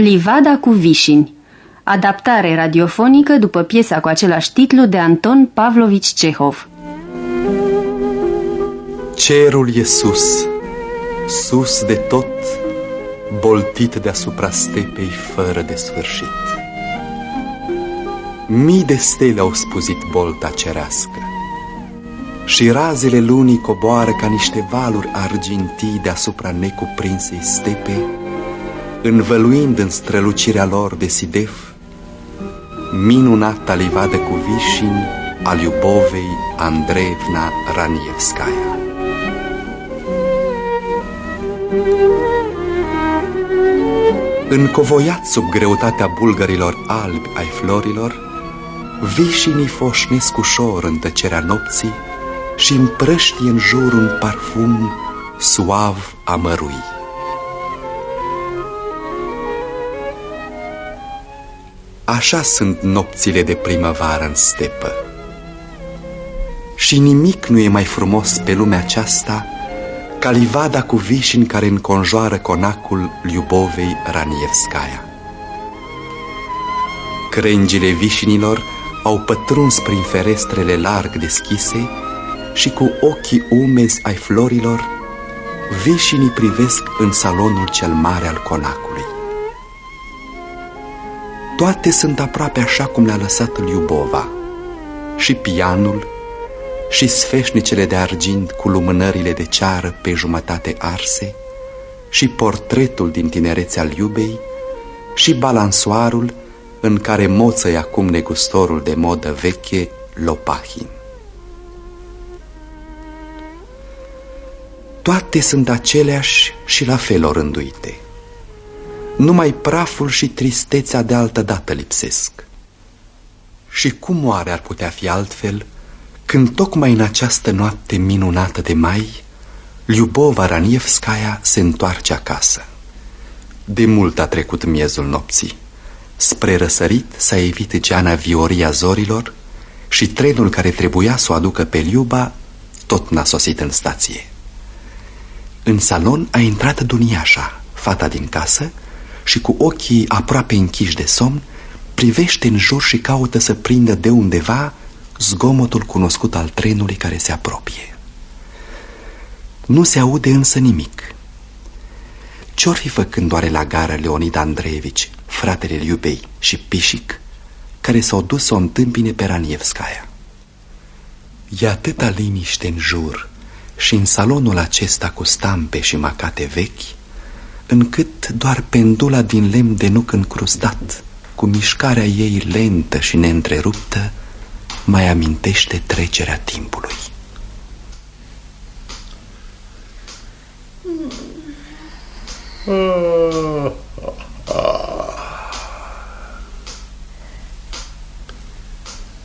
Livada cu vișini Adaptare radiofonică după piesa cu același titlu de Anton Pavlovici Cehov Cerul e sus, sus de tot, boltit deasupra stepei fără de sfârșit. Mii de stele au spuzit bolta cerească și razele lunii coboară ca niște valuri argintii deasupra necuprinsei stepe, învăluind în strălucirea lor de sidef minunata livadă cu vișini al Iubovei Andreevna Ranievskaya. Încovoiat sub greutatea bulgărilor albi ai florilor, vișinii foșnesc ușor în tăcerea nopții și împrăștie în jur un parfum suav amărui. Așa sunt nopțile de primăvară în stepă. Și nimic nu e mai frumos pe lumea aceasta ca livada cu vișini care înconjoară conacul Liubovei Ranievskaya. Crengile vișinilor au pătruns prin ferestrele larg deschise și cu ochii umezi ai florilor, vișinii privesc în salonul cel mare al conacului. Toate sunt aproape așa cum le-a lăsat Liubova, și pianul, și sfeșnicele de argint cu lumânările de ceară pe jumătate arse, și portretul din tinerețea Liubei, și balansoarul în care moță acum negustorul de modă veche Lopahin. Toate sunt aceleași și la fel orânduite. Numai praful și tristețea de altă dată lipsesc. Și cum oare ar putea fi altfel când tocmai în această noapte minunată de mai, Liubova Ranievskaya se întoarce acasă. De mult a trecut miezul nopții. Spre răsărit s-a evit geana vioria zorilor și trenul care trebuia să o aducă pe Liuba tot n-a sosit în stație. În salon a intrat Duniașa, fata din casă, și cu ochii aproape închiși de somn, privește în jur și caută să prindă de undeva zgomotul cunoscut al trenului care se apropie. Nu se aude însă nimic. Ce-or fi făcând oare la gară Leonid Andreevici, fratele Iubei și Pișic, care s-au dus să o întâmpine pe Ranievskaya? E atâta liniște în jur și în salonul acesta cu stampe și macate vechi, încât doar pendula din lemn de nuc încrustat, cu mișcarea ei lentă și neîntreruptă, mai amintește trecerea timpului.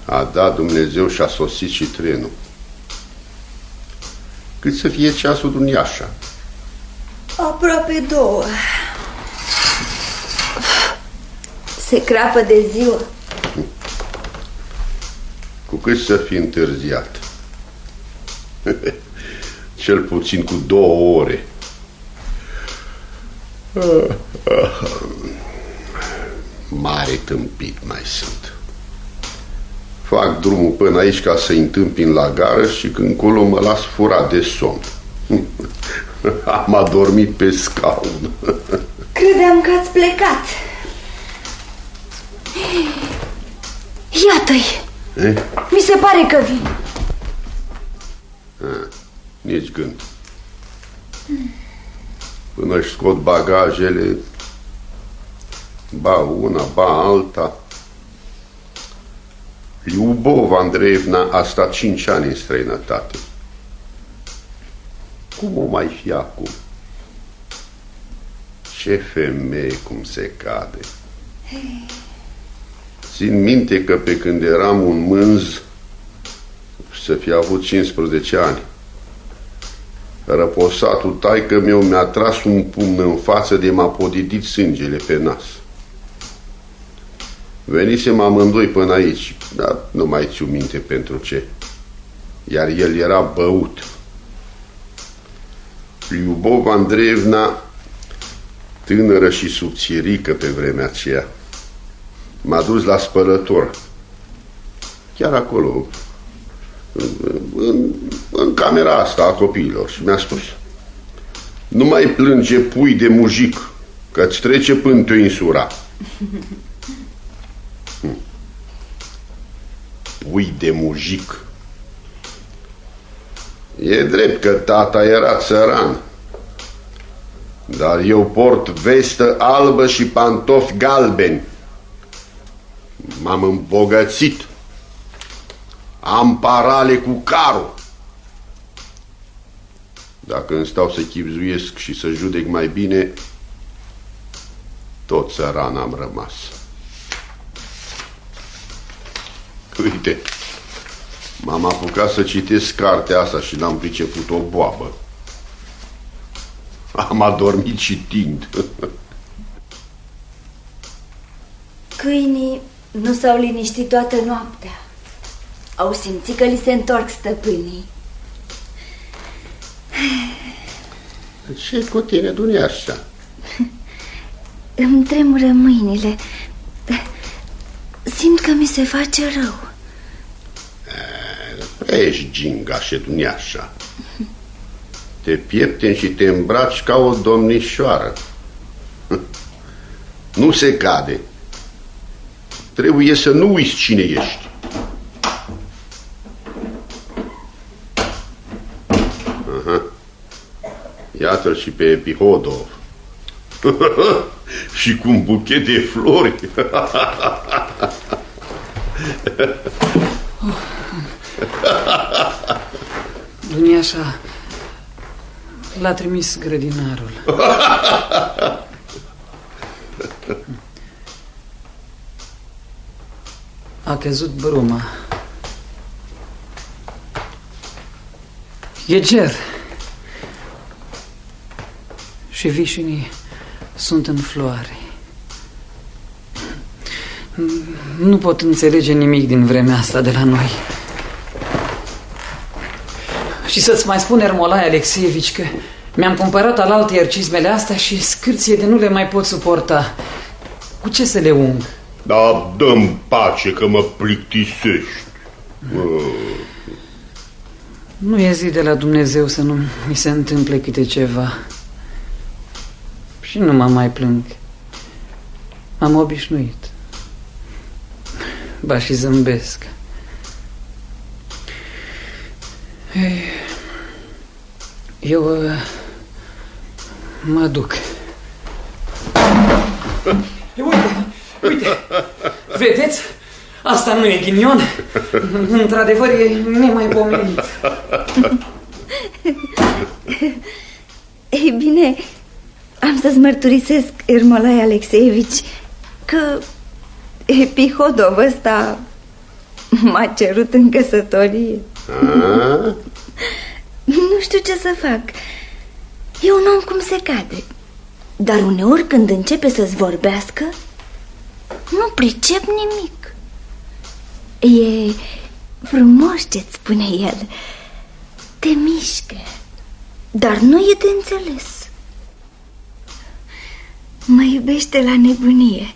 A dat Dumnezeu și a sosit și trenul. Cât să fie ceasul dumneașa? Aproape două. Se crapă de ziua. Cu cât să fi întârziat. Cel puțin cu două ore. Mare tâmpit mai sunt. Fac drumul până aici ca să-i întâmpin la gară și când colo mă las furat de somn. Am adormit pe scaun. Credeam că ați plecat. Iată-i! Eh? Mi se pare că vin. Ah, nici gând. Până își scot bagajele, ba una, ba alta. Liubov Andreevna a stat cinci ani în străinătate. Cum o mai fi acum? Ce femeie cum se cade. Țin minte că pe când eram un mânz, să fi avut 15 ani, răposatul taică meu mi-a tras un pumn în față de m-a podidit sângele pe nas. Venisem amândoi până aici, dar nu mai țiu minte pentru ce. Iar el era băut. Liubov Andreevna tânără și subțirică pe vremea aceea. M-a dus la spălător. Chiar acolo, în, în, în camera asta a copiilor și mi-a spus Nu mai plânge pui de mujic, că-ți trece până te insura. Hm. Pui de mujic. E drept că tata era țăran, dar eu port vestă albă și pantofi galbeni. M-am îmbogățit. Am parale cu carul. Dacă îmi stau să chipzuiesc și să judec mai bine, tot țăran am rămas. Uite, m-am apucat să citesc cartea asta și n-am priceput o boabă. Am adormit citind. Câinii nu s-au liniștit toată noaptea. Au simțit că li se întorc stăpânii. ce cu tine, nu așa? Îmi tremură mâinile. Simt că mi se face rău. Ești gingașe, nu așa? Te piepteni și te îmbraci ca o domnișoară. Nu se cade. Trebuie să nu uiți cine ești. Aha. Iată-l și pe Epihodov. și cu un buchet de flori. Duniașa l-a trimis grădinarul. A căzut bruma. E ger. Și vișinii sunt în floare. Nu pot înțelege nimic din vremea asta de la noi. Și să-ți mai spun, Ermolai Alexeevici, că mi-am cumpărat alaltă iar cizmele astea și scârție de nu le mai pot suporta. Cu ce să le ung? Da, dăm pace că mă plictisești. Nu e zi de la Dumnezeu să nu mi se întâmple câte ceva. Și nu mă mai plâng. M-am obișnuit. Ba și zâmbesc. Ei, Eu uh, mă duc. Uite, uite, vedeți? Asta nu e ghinion. Într-adevăr e nemaipomenit. Ei bine, am să-ți mărturisesc, Ermolai Alexeevici, că Epihodov ăsta m-a cerut în căsătorie. A? Nu știu ce să fac. E un om cum se cade. Dar uneori când începe să-ți vorbească, nu pricep nimic. E frumos ce-ți spune el. Te mișcă, dar nu e de înțeles. Mă iubește la nebunie,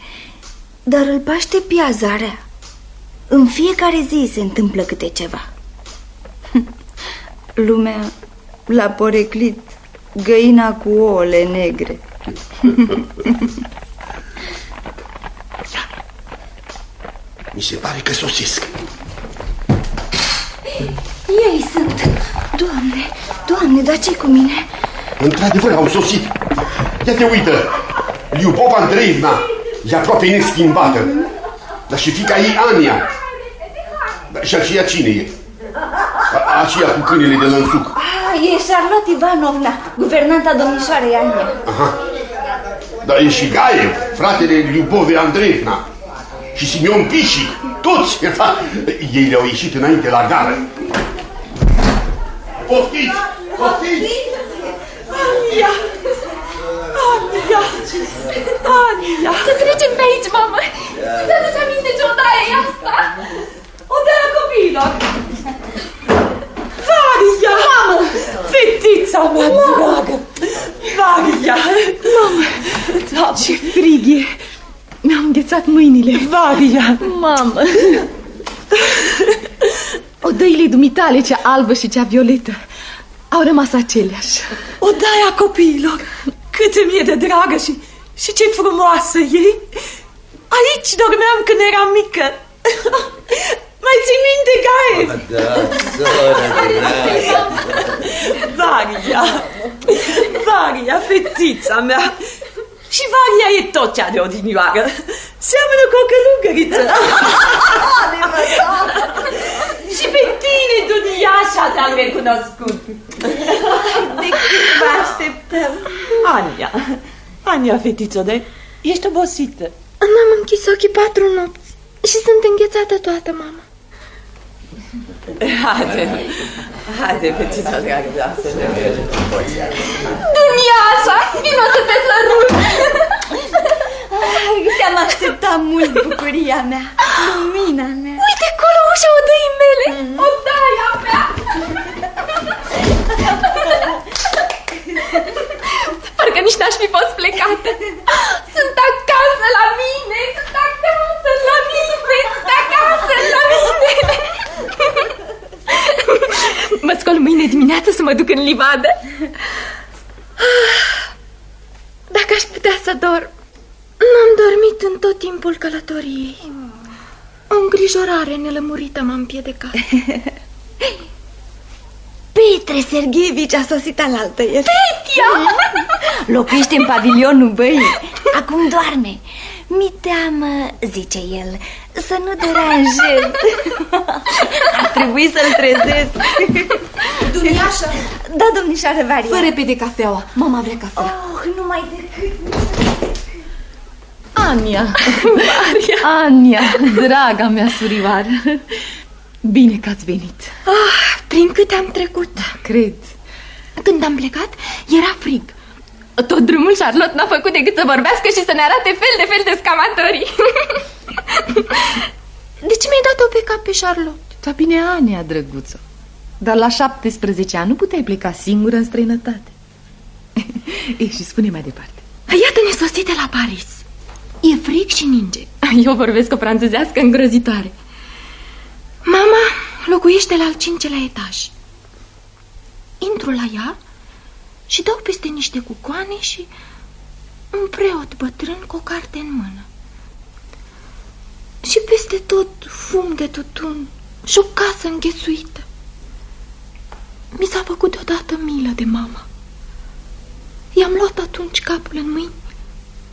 dar îl paște piaza rea. În fiecare zi se întâmplă câte ceva. Lumea l-a poreclit găina cu ouăle negre. Mi se pare că sosesc. Ei sunt. Doamne, doamne, dar ce cu mine? Într-adevăr, au sosit. Ia te uită. Liubov Andreevna e aproape neschimbată. Dar și fica ei, Ania. Dar și aceea cine e? A, aceea cu câinele de lănțuc. Ah, e Charlotte Ivanovna, guvernanta domnișoarei Ania. Aha. Dar e și Gaev, fratele Liubove Andreevna. Și Simeon Pișic, toți. Ei le-au ieșit înainte la gară. Poftiți! Poftiți! Ania! Ania! Ania! Să trecem pe aici, mamă! Să-ți aminte ce odaie e asta? Odaia copiilor! Varia! Mamă! Fetița mea dragă! Varia! Mamă! frig e. Mi-am înghețat mâinile. Varia. Mamă! Odăile dumitale, cea albă și cea violetă, au rămas aceleași. Odaia copiilor, cât îmi e de dragă și, și ce frumoasă e. Aici dormeam când eram mică. Mai ții minte, Gae? Da, soră dragă. Varia, Varia, fetița mea. Și Varia e tot cea de odinioară. Seamănă cu o călugăriță. și pe tine, Duniașa, te-am recunoscut. De cât vă așteptăm? Ania, Ania, fetiță de, ești obosită. M-am închis ochii patru nopți și sunt înghețată toată, mama. Haide, haide, fetița dragă, da, să ne mergem. Duniașa, vino să te sărut! Ai, Te-am așteptat mult, bucuria mea, lumina mea. Uite acolo ușa odăii mele! Odaia mea! Parcă nici n-aș fi fost plecată. Sunt acasă la mine! Sunt acasă la mine! Sunt acasă la mine! Mă scol mâine dimineață să mă duc în livadă. Dacă aș putea să dorm, n-am dormit în tot timpul călătoriei. O îngrijorare nelămurită m-a împiedicat. Petre Sergeevici a sosit alaltă ieri. Petia! Locuiește în pavilionul băii. Acum doarme. Mi teamă, zice el, să nu deranjez. Ar trebui să-l trezesc. Duniașa, Da, domnișoară Varia. fă repede cafeaua. Mama vrea cafea. Oh, numai decât. Ania, Ania, draga mea surioară. Bine că ați venit. Ah, prin câte am trecut. Cred. Când am plecat, era frig. Tot drumul Charlotte n-a făcut decât să vorbească și să ne arate fel de fel de scamatorii. De ce mi-ai dat-o pe cap pe Charlotte? Dar bine, Ania, drăguță. Dar la 17 ani nu puteai pleca singură în străinătate. Ei, și spune mai departe. Iată-ne sosite la Paris. E frig și ninge. Eu vorbesc o franțuzească îngrozitoare. Mama locuiește la al cincelea etaj. Intru la ea și dau peste niște cucoane și un preot bătrân cu o carte în mână. Și peste tot fum de tutun și o casă înghesuită. Mi s-a făcut deodată milă de mama. I-am luat atunci capul în mâini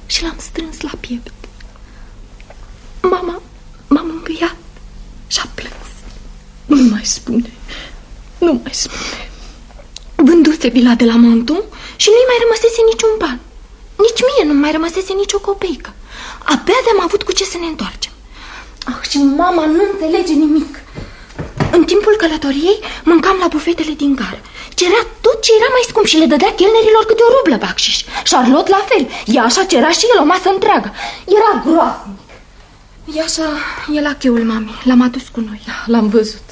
și l-am strâns la piept. Mama m-a mângâiat și a plâns. Nu mai spune. Nu mai spune. Vânduse vila de la Monton și nu-i mai rămăsese niciun ban. Nici mie nu mai rămăsese nicio copeică. Abia de-am avut cu ce să ne întoarcem. Ah, și mama nu înțelege nimic. În timpul călătoriei mâncam la bufetele din gară. Cerea tot ce era mai scump și le dădea chelnerilor câte o rublă bacșiș. Charlotte la fel. Ea așa cerea și el o masă întreagă. Era groaznic. E așa, e la cheul mami. L-am adus cu noi. L-am văzut.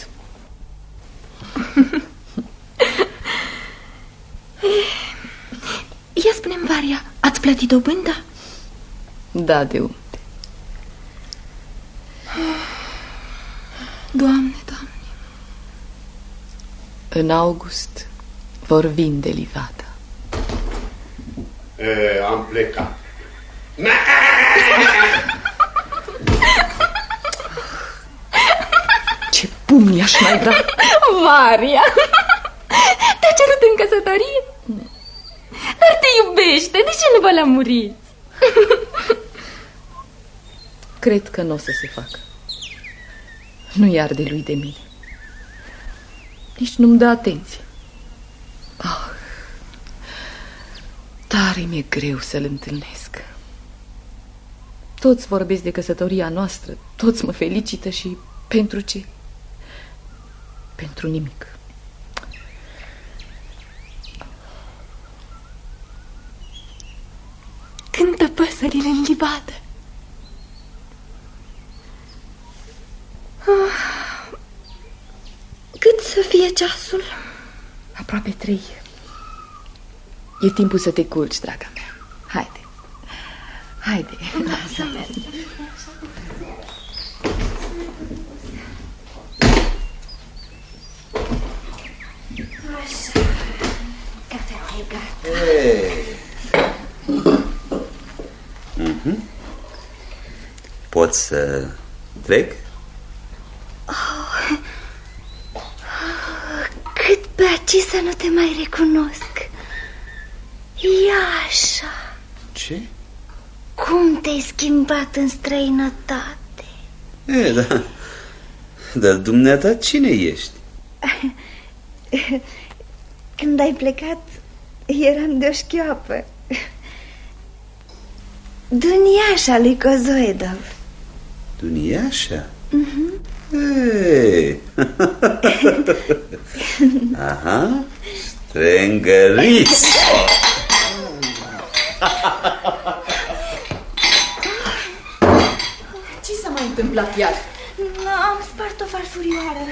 Ia spune-mi, Varia, ați plătit dobânda? Da, de unde? Doamne, doamne. În august vor vinde livada. E, am plecat. Ce pumni aș mai da! Maria! Te-a cerut în căsătorie? Dar te iubește, de ce nu vă lămuriți? Cred că nu o să se facă. Nu iar de lui de mine. Nici nu-mi dă atenție. Ah, tare mi-e greu să-l întâlnesc. Toți vorbesc de căsătoria noastră, toți mă felicită și pentru ce? Pentru nimic. Cântă păsările în livadă. Ah, Cât să fie ceasul? Aproape trei. E timpul să te culci, draga mea. Haide. Haide, Să mergem. E gata. Mhm. Pot să trec? Cât pe aici să nu te mai recunosc. Ia așa. Ce? Cum te-ai schimbat în străinătate? E, da. Dar dumneata cine ești? Când ai plecat, eram de o șchioapă. Duniașa lui Cozoedov. Duniașa? Ei. Aha, strângăriți! ce s-a mai întâmplat iar? Am spart o farfurioară.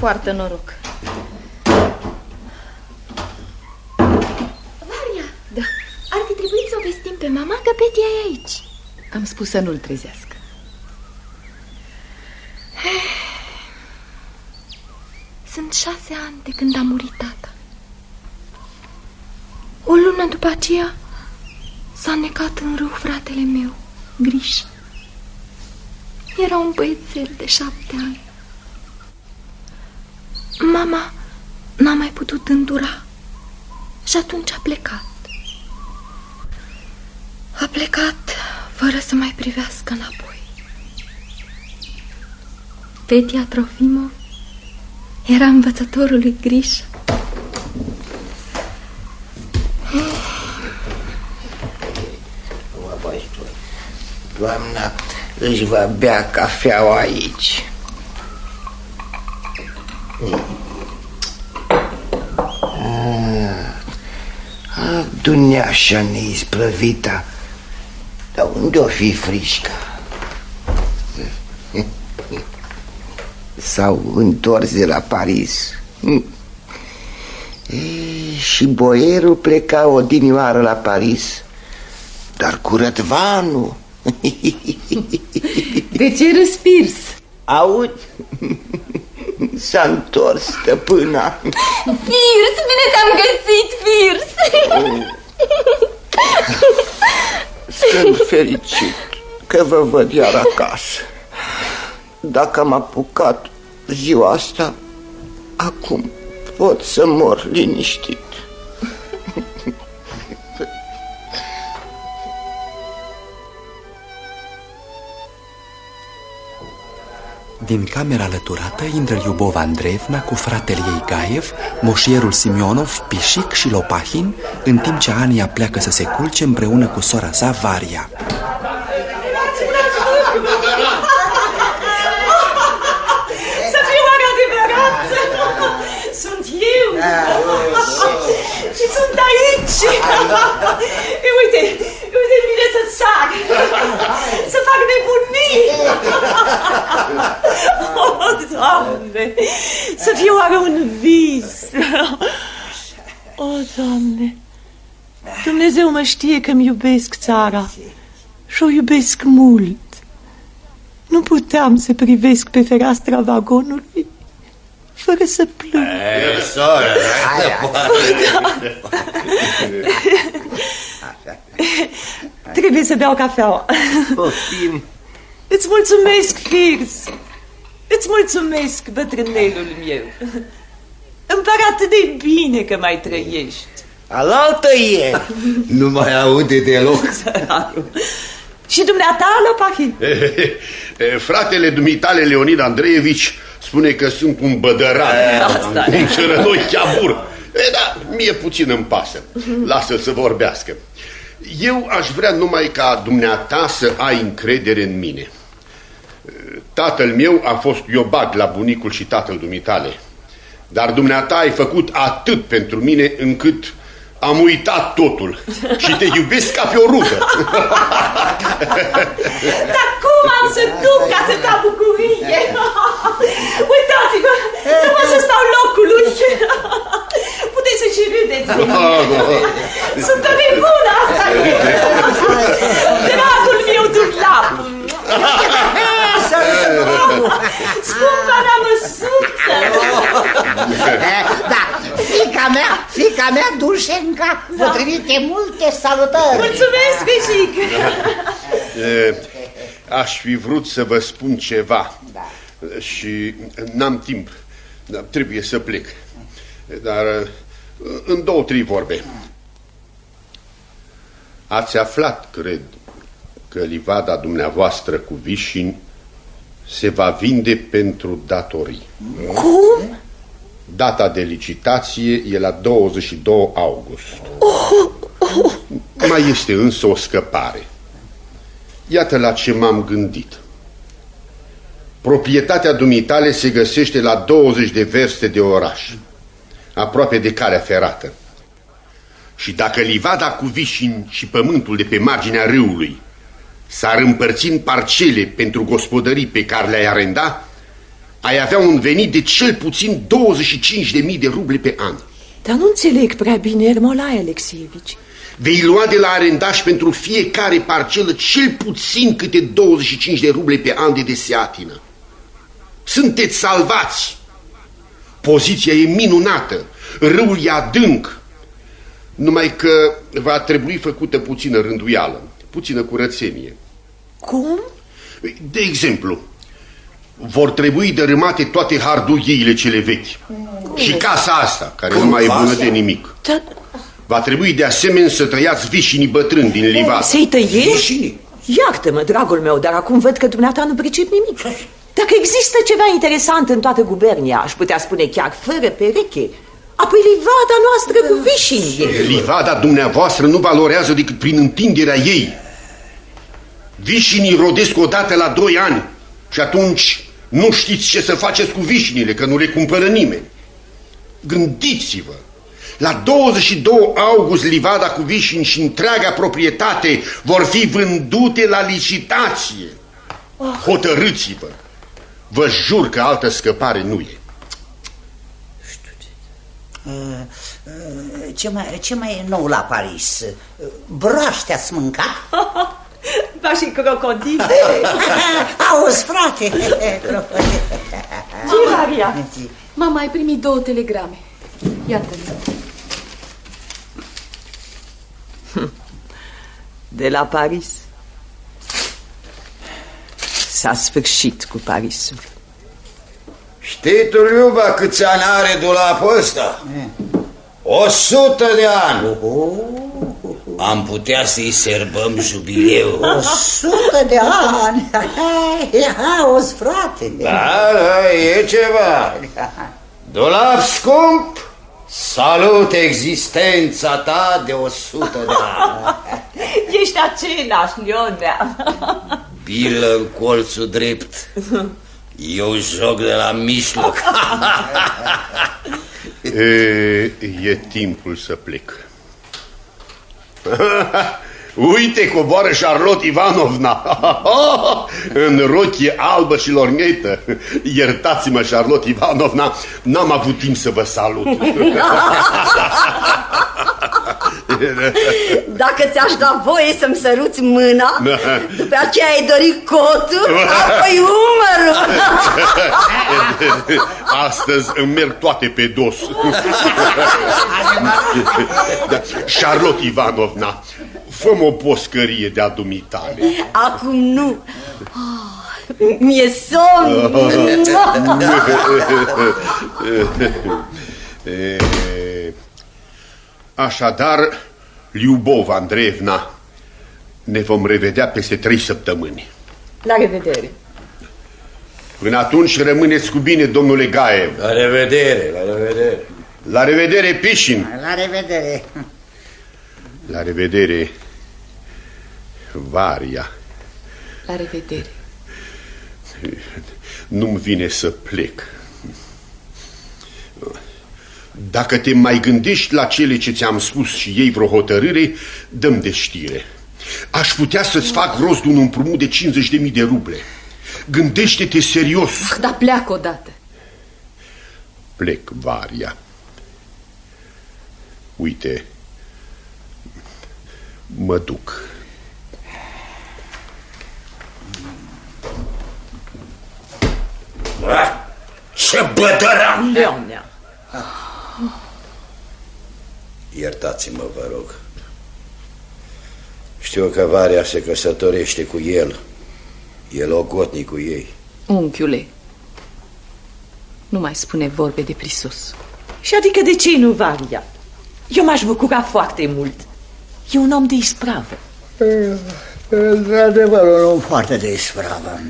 Poartă noroc. Varia, Da, ar fi trebuit să o vestim pe mama că Petia e aici. am spus să nu-l trezească. Sunt șase ani de când a murit tata. O lună după aceea s-a necat în râu fratele meu, Griș. Era un băiețel de șapte ani. Mama n-a mai putut îndura și atunci a plecat. A plecat fără să mai privească înapoi. Petia Trofimov era învățătorul lui Griș. Doamna își va bea cafeaua aici. Ah, ah, Duneașa neisprăvita, dar unde-o fi frișca? S-au întors de la Paris. Hm. Ei, și boierul pleca odinioară la Paris, dar cu rădvanul. De ce răspirs? Auzi? S-a întors stăpâna. Firs, bine te-am găsit, Firs! Sunt fericit că vă văd iar acasă. Dacă am apucat ziua asta, acum pot să mor liniștit. Din camera alăturată intră Iubova Andreevna cu fratele ei Gaev, moșierul Simionov, Pișic și Lopahin, în timp ce Ania pleacă să se culce împreună cu sora sa, Varia. Să fiu oare adevărat? Sunt eu. Și sunt aici. E, uite, uite, vine să sar. Să fac nebunii. Oh, Doamne, să fie oare un vis. Oh, Doamne, Dumnezeu mă știe că-mi iubesc țara și o iubesc mult. Nu puteam să privesc pe fereastra vagonului fără să plâng. Soră, Trebuie să beau cafeaua. Poftim. Îți mulțumesc, Firs. Îți mulțumesc, bătrânelul meu. Îmi pare atât de bine că mai trăiești. Alaltă e. Nu mai aude deloc. Și dumneata, Lopahin? Fratele dumitale Leonid Andreevici spune că sunt un bădăran, Asta un țărănoi chiabur. E, da, mie puțin îmi pasă. Lasă-l să vorbească. Eu aș vrea numai ca dumneata să ai încredere în mine. Tatăl meu a fost iobag la bunicul și tatăl dumitale. Dar dumneata ai făcut atât pentru mine încât am uitat totul și te iubesc ca pe o rugă. Dar cum am să duc ca să ta bucurie? Uitați-vă, numai să stau locului. Puteți să și râdeți. Da, da, da. Sunt o nebună, asta e. Dragul meu dulap așa rău. Măsuță. Da, fica mea, fica mea, Dușenca, da. vă trimite multe salutări. Mulțumesc, da. Vișic. Aș fi vrut să vă spun ceva da. și n-am timp, da, trebuie să plec. Dar în două, trei vorbe. Ați aflat, cred, că livada dumneavoastră cu vișini se va vinde pentru datorii. Cum? Data de licitație e la 22 august. Mai este însă o scăpare. Iată la ce m-am gândit. Proprietatea dumitale se găsește la 20 de verste de oraș, aproape de calea ferată. Și dacă livada cu vișini și pământul de pe marginea râului s-ar împărți în parcele pentru gospodării pe care le-ai arenda, ai avea un venit de cel puțin 25.000 de ruble pe an. Dar nu înțeleg prea bine, Ermolai Alexievici. Vei lua de la arendaș pentru fiecare parcelă cel puțin câte 25 de ruble pe an de deseatină. Sunteți salvați! Poziția e minunată, râul e adânc, numai că va trebui făcută puțină rânduială, puțină curățenie. Cum? De exemplu, vor trebui dărâmate toate hardughiile cele vechi și casa asta, care nu mai e bună de nimic. Dar Va trebui de asemenea să tăiați vișinii bătrâni din livadă. să-i tăiești? Iartă-mă, dragul meu, dar acum văd că dumneata nu pricep nimic. Dacă există ceva interesant în toată gubernia, aș putea spune chiar fără pereche, apoi livada noastră cu vișini. Livada dumneavoastră nu valorează decât prin întinderea ei. Vișinii rodesc odată la doi ani și atunci nu știți ce să faceți cu vișinile, că nu le cumpără nimeni. Gândiți-vă, la 22 august livada cu vișini și întreaga proprietate vor fi vândute la licitație. Hotărâți-vă! Vă jur că altă scăpare nu e. Uh, uh, Ce mai, ce mai e nou la Paris? Uh, Broaște ați mâncat? Ba și crocodile. Auzi, frate! Ce, Maria? M-am mai primit două telegrame. Iată-le. De la Paris. S-a sfârșit cu Parisul. Știi tu, Liuba, câți ani are dulapul ăsta? O sută de ani. Am putea să-i serbăm jubileu. O sută de ani! Auzi, frate! Da, da, e ceva. Dulap scump, salut existența ta de o sută de ani. Ești același, Leonea. Bilă în colțul drept. Eu joc de la mijloc. E, e timpul să plec. Uite, coboară Charlotte Ivanovna în rochie albă și lorgnetă. Iertați-mă, Charlotte Ivanovna, n-am avut timp să vă salut. Dacă ți-aș da voie să-mi săruți mâna, după aceea ai dori cotul, apoi umărul. Astăzi îmi merg toate pe dos. da, Charlotte Ivanovna, fă o poscărie de-a dumitale. Acum nu. Oh, mi-e somn. E, Așadar, Liubov Andreevna, ne vom revedea peste trei săptămâni. La revedere. Până atunci rămâneți cu bine, domnule Gaev. La revedere, la revedere. La revedere, Pișin. La revedere! La revedere, Varia. La revedere. Nu-mi vine să plec. Dacă te mai gândești la cele ce ți-am spus și ei vreo hotărâre, dăm de știre. Aș putea să-ți fac rost de un împrumut de 50.000 de ruble. Gândește-te serios. Ah, dar pleacă odată. Plec, Varia. Uite, mă duc. Ce bătăram! Leonea. Iertați-mă, vă rog. Știu că Varia se căsătorește cu el. El o cu ei. Unchiule, nu mai spune vorbe de prisos. Și adică de ce nu Varia? Eu m-aș bucura foarte mult. E un om de ispravă. Într-adevăr, un om foarte de ispravă.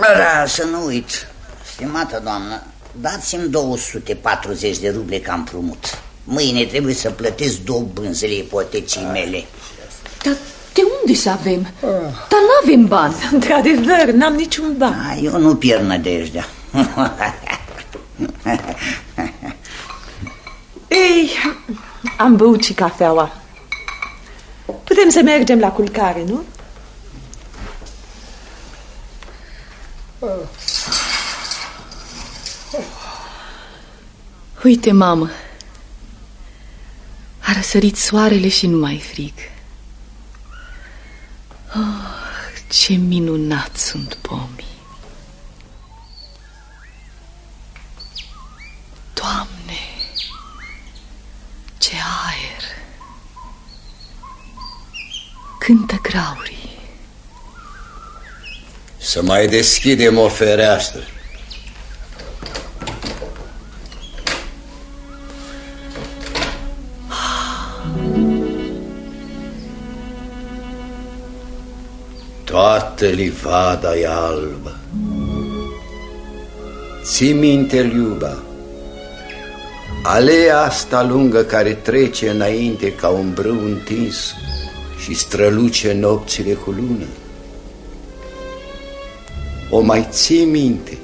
Da, să nu uit, stimată doamnă, dați-mi 240 de ruble ca împrumut. Mâine trebuie să plătesc dobânzele ipotecii mele. Dar de unde să avem? Dar n-avem bani. Într-adevăr, n-am niciun ban. A, eu nu pierd nădejdea. Ei, am băut și cafeaua. Putem să mergem la culcare, nu? Uite, mamă, a răsărit soarele și nu mai frig. Oh, ce minunat sunt pomii! Doamne, ce aer! Cântă graurii. Să mai deschidem o fereastră. Toată livada e albă. Ții minte, Liuba, aleea asta lungă care trece înainte ca un brâu întins și străluce nopțile cu lună. O mai ții minte?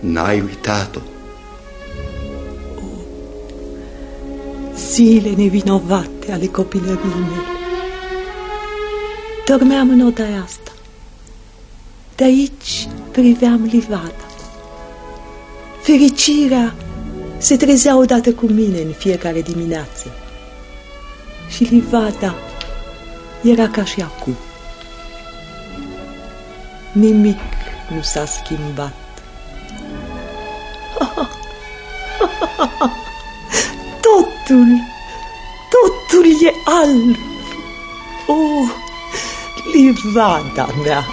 N-ai uitat-o? Zile nevinovate ale copilării mele. Dormeam în odaia asta. De aici priveam livada. Fericirea se trezea odată cu mine în fiecare dimineață. Și livada era ca și acum. Nimic nu s-a schimbat. Totul, totul e alb. Oh, livada mea.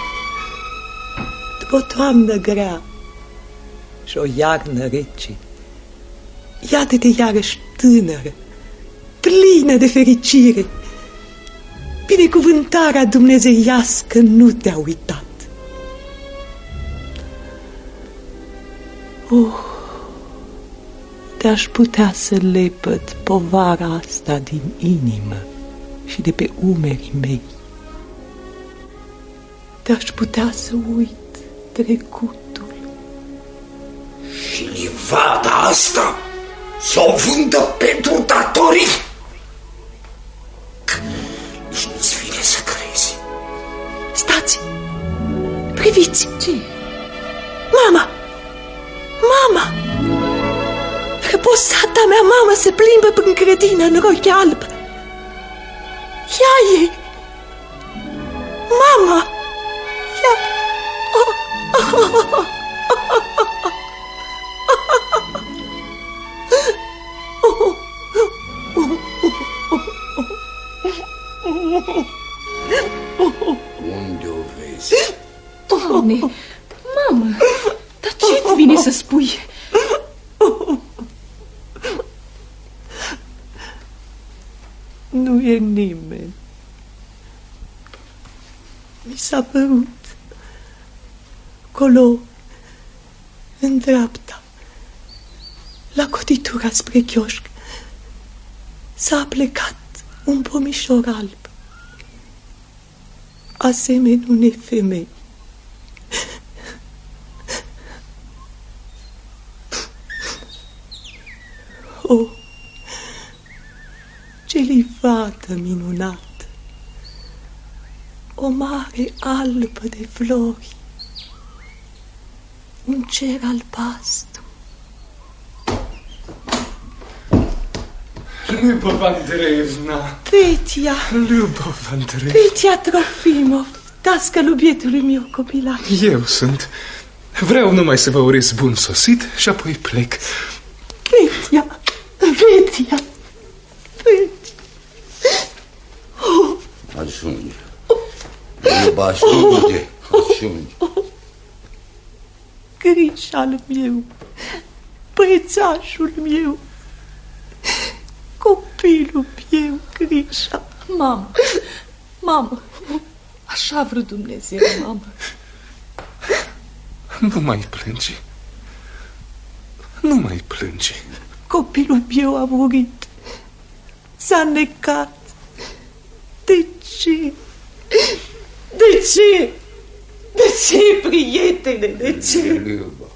După o toamnă grea și o iarnă rece, iată-te iarăși tânără, plină de fericire. Binecuvântarea dumnezeiască nu te-a uitat. Oh, te-aș putea să lepăd povara asta din inimă și de pe umerii mei. Te-aș putea să uit trecutul. Și livada asta să o vândă pentru datorii? Nici nu-ți vine să crezi. Stați! Priviți! Ce? Mama! Mama! Răposata mea mamă se plimbă prin grădină în rochi alb. Ea e! Mama! Mi s-a părut colo, în dreapta, la cotitura spre chioșc, s-a plecat un pomișor alb, asemeni unei femei. Oh, ce livadă minunată! o mare albă de flori, un cer albastru. Ljubov Andreevna! Petia! Ljubov Andreevna! Petia Trofimov, tasca lubietului meu copilac. Eu sunt. Vreau numai să vă urez bun sosit și apoi plec. Petia! Petia! Petia! Oh. Ajunge. Iuba, ajunge. Ajunge. Grișalul meu, băiețașul meu, copilul meu, Grișa. Mamă, mamă, așa a vrut Dumnezeu, mamă. Nu mai plânge. Nu mai plânge. Copilul meu a murit. S-a necat. De ce? De ce? De ce, prietene, de ce? Iuba.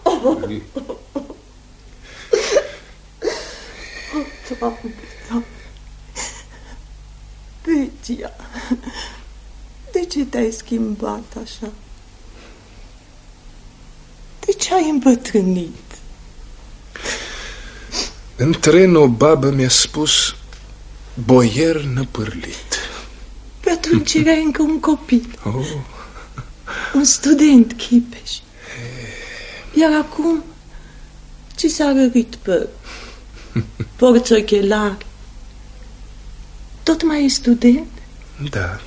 Doamne, Doamne. Petia, de ce te-ai schimbat așa? De ce ai îmbătrânit? În tren o babă mi-a spus boier năpârlit. Pe atunci erai încă un copil, Oh, un student chipeș. Iar acum ți s-a rărit păr. Porți ochelari. Tot mai e student? da.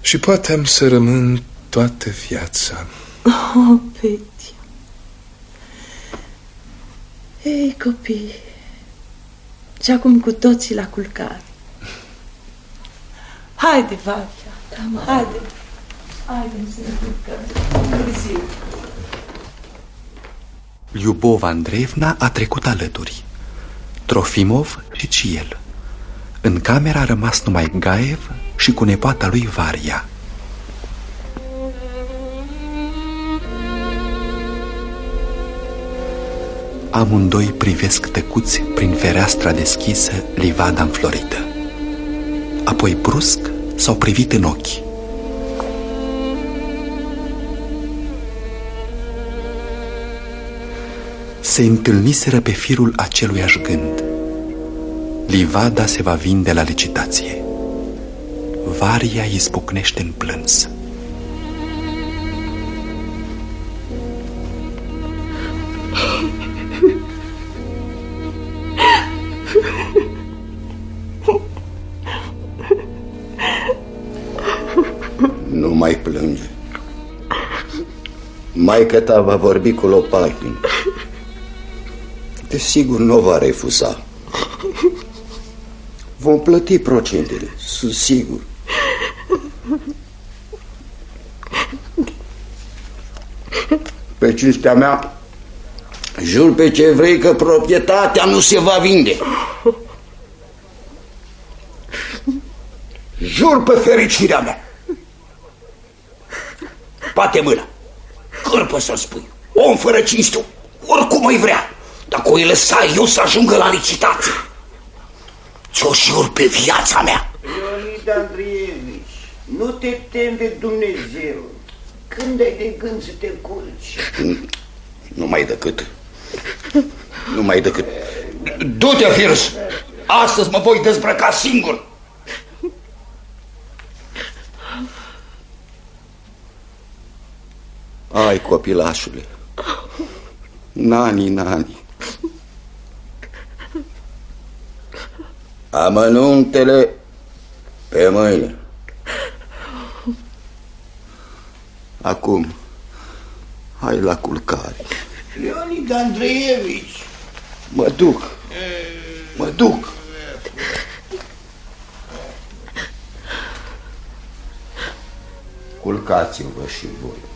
Și poate am să rămân toată viața. Oh, Petia. Ei, copii, și acum cu toții la culcare. Haide, Vachia, haide, haide să ne culcăm. Târziu. Lyubova Andreevna a trecut alături. Trofimov și Ciel. În cameră a rămas numai Gaev și cu nepoata lui Varia. Amândoi privesc tăcuți prin fereastra deschisă livada înflorită. Apoi brusc s-au privit în ochi. se întâlniseră pe firul aceluiași gând. Livada se va vinde la licitație. Varia izbucnește în plâns. Maica ta va vorbi cu Lopachin. Desigur nu o va refuza. Vom plăti procentele, sunt sigur. Pe cinstea mea, jur pe ce vrei că proprietatea nu se va vinde. Jur pe fericirea mea. Bate mâna. Cârpă să spui. Om fără cinstiu. Oricum îi vrea. Dacă o îi lăsa eu să ajungă la licitație. Ți-o jur pe viața mea. Leonid Andrievici, nu te temi de Dumnezeu. Când ai de gând să te culci? Nu mai decât. Nu mai decât. Du-te, Firs! Astăzi mă voi dezbrăca singur. Ai, copilașule. Nani, nani. Amănuntele pe mâine. Acum, hai la culcare. Leonid Andreevici, Mă duc. Mă duc. Culcați-vă și voi.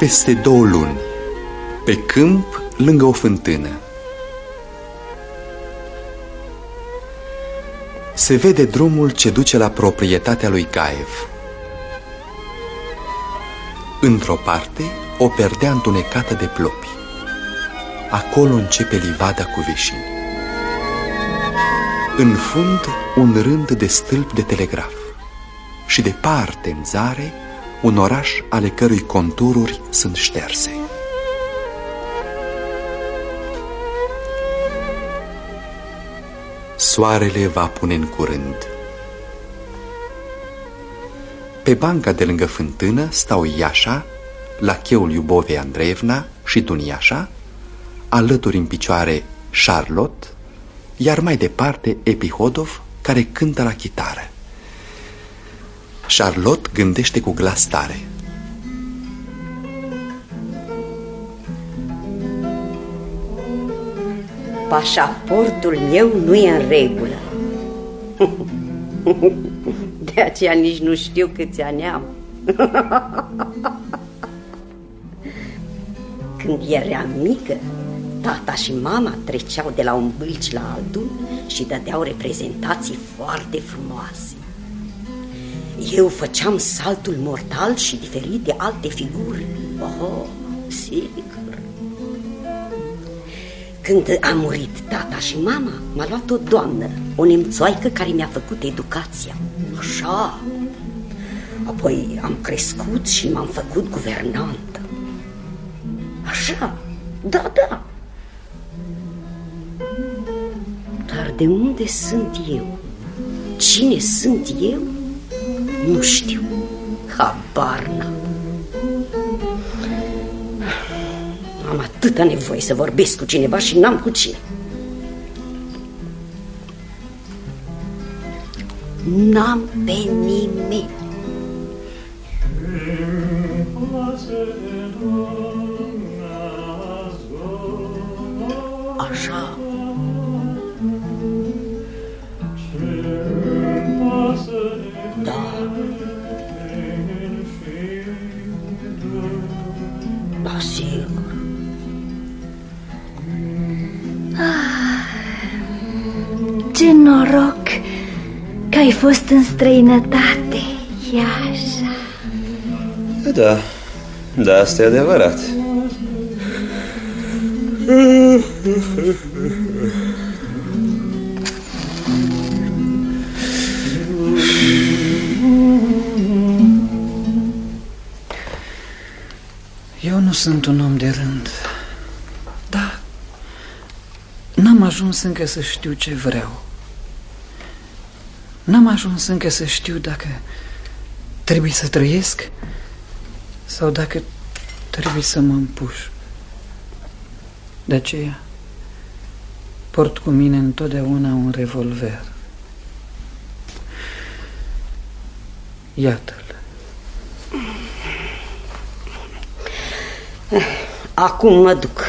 Peste două luni, pe câmp, lângă o fântână. Se vede drumul ce duce la proprietatea lui Gaev. Într-o parte, o perdea întunecată de plopi. Acolo începe livada cu veșini. În fund, un rând de stâlpi de telegraf și departe în zare un oraș ale cărui contururi sunt șterse. Soarele va pune în curând. Pe banca de lângă fântână stau Iașa, la cheul Iubovei Andreevna și Duniașa, alături în picioare Charlotte, iar mai departe Epihodov, care cântă la chitară. Charlotte gândește cu glas tare. Pașaportul meu nu e în regulă. De aceea nici nu știu câți ani am. Când eram mică, tata și mama treceau de la un bâlci la altul și dădeau reprezentații foarte frumoase. Eu făceam saltul mortal și diferit de alte figuri. Oh, sigur. Când a murit tata și mama, m-a luat o doamnă, o nemțoaică care mi-a făcut educația. Așa. Apoi am crescut și m-am făcut guvernantă. Așa, da, da. Dar de unde sunt eu? Cine sunt eu? Nu știu. Habar n-am. Am atâta nevoie să vorbesc cu cineva și n-am cu cine. N-am pe nimeni. Așa. Ce noroc că ai fost în străinătate, Iașa. Da, da, asta e adevărat. Eu nu sunt un om de rând. Da, n-am ajuns încă să știu ce vreau. N-am ajuns încă să știu dacă trebuie să trăiesc sau dacă trebuie să mă împuș. De aceea port cu mine întotdeauna un revolver. Iată-l. Acum mă duc.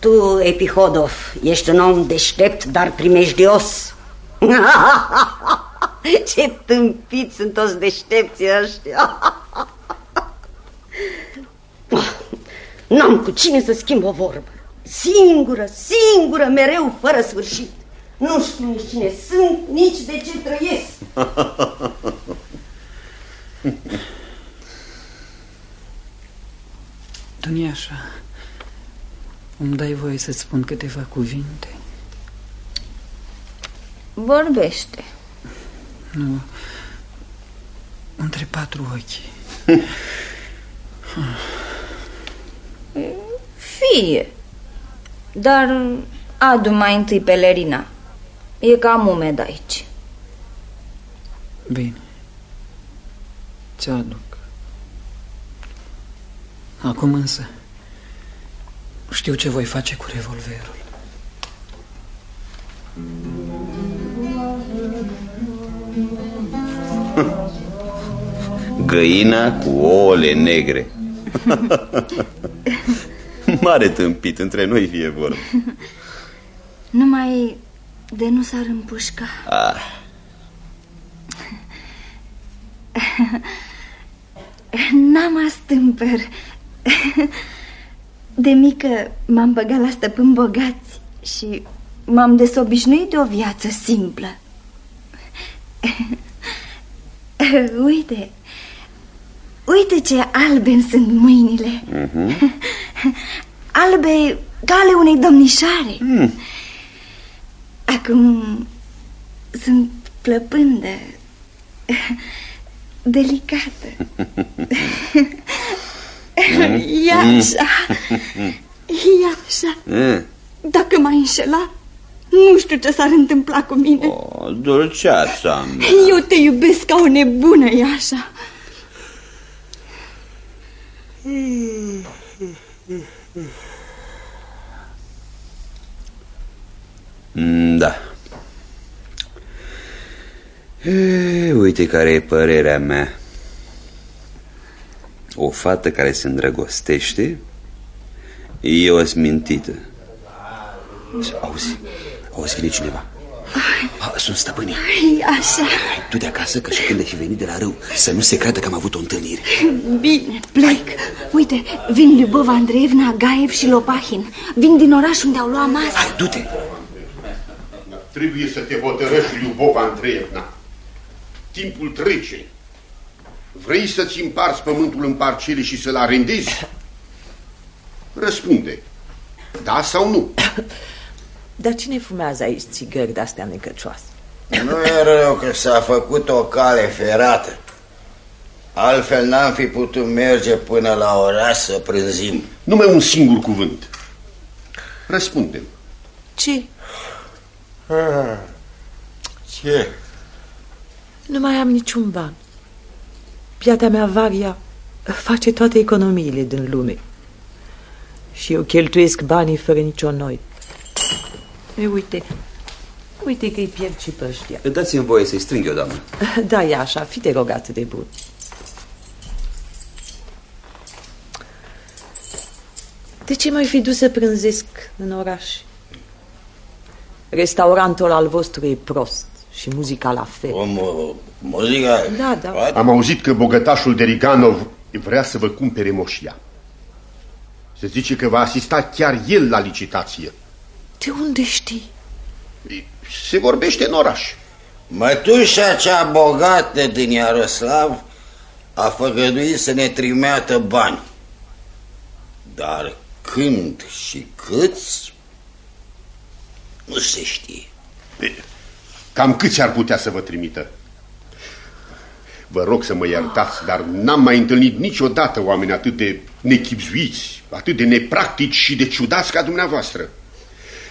Tu, Epihodov, ești un om deștept, dar primejdios. Ce tâmpiți sunt toți deștepții ăștia. N-am cu cine să schimb o vorbă. Singură, singură, mereu, fără sfârșit. Nu știu nici cine sunt, nici de ce trăiesc. Duniașa, îmi dai voie să-ți spun câteva cuvinte? Vorbește. Nu. Între patru ochi. Fie. Dar adu mai întâi pelerina. E cam umed aici. Bine. Ți-o aduc. Acum însă știu ce voi face cu revolverul. Găina cu ouăle negre. Mare tâmpit, între noi fie vorba. Numai de nu s-ar împușca. Ah, N-am astâmpăr. De mică m-am băgat la stăpân bogați și m-am desobișnuit de o viață simplă. Uite, uite ce albe sunt mâinile. mhm. Albe ca ale unei domnișoare. Mm. Acum Sunt plăpândă, delicată. E așa, e așa. Eh, Dacă m-ai înșelat, nu știu ce s-ar întâmpla cu mine. o, dulceața mea. Eu te iubesc ca o nebună, e așa. Mm, Da. E, uite care e părerea mea. O fată care se îndrăgostește e o smintită. Auzi, auzi, vine cineva. Ah, sunt stăpânii. E așa. Tu de acasă, că și când ai fi venit de la râu, să nu se creadă că am avut o întâlnire. Bine, plec. Uite, vin Lyubova Andreevna, Gaev și Lopahin. Vin din oraș unde au luat masă. Hai, du-te. Trebuie să te hotărăști, Iubova Andreevna. Timpul trece. Vrei să-ți împarți pământul în parcele și să-l arendezi? Răspunde. Da sau nu? Dar cine fumează aici țigări de-astea necăcioase? Nu e rău că s-a făcut o cale ferată. Altfel n-am fi putut merge până la oraș să prânzim. Numai un singur cuvânt. Răspundem. Ce? Ah, Ce? Nu mai am niciun ban. Piata mea, Varia, face toate economiile din lume. Și eu cheltuiesc banii fără nicio noi. E, uite, uite că-i pierd și pe ăștia. Dați-mi voie să-i strâng eu, doamnă. Da, e așa, fi te rog atât de bun. De ce mai fi dus să prânzesc în oraș? Restaurantul al vostru e prost și muzica la fel. O, mu- muzica... Da, da. Am auzit că bogătașul Deriganov vrea să vă cumpere moșia. Se zice că va asista chiar el la licitație. De unde știi? Se vorbește în oraș. Mătușa cea bogată din Iaroslav a făgăduit să ne trimeată bani. Dar când și câți, nu se știe. Cam câți ar putea să vă trimită? Vă rog să mă iertați, dar n-am mai întâlnit niciodată oameni atât de nechipzuiți, atât de nepractici și de ciudați ca dumneavoastră.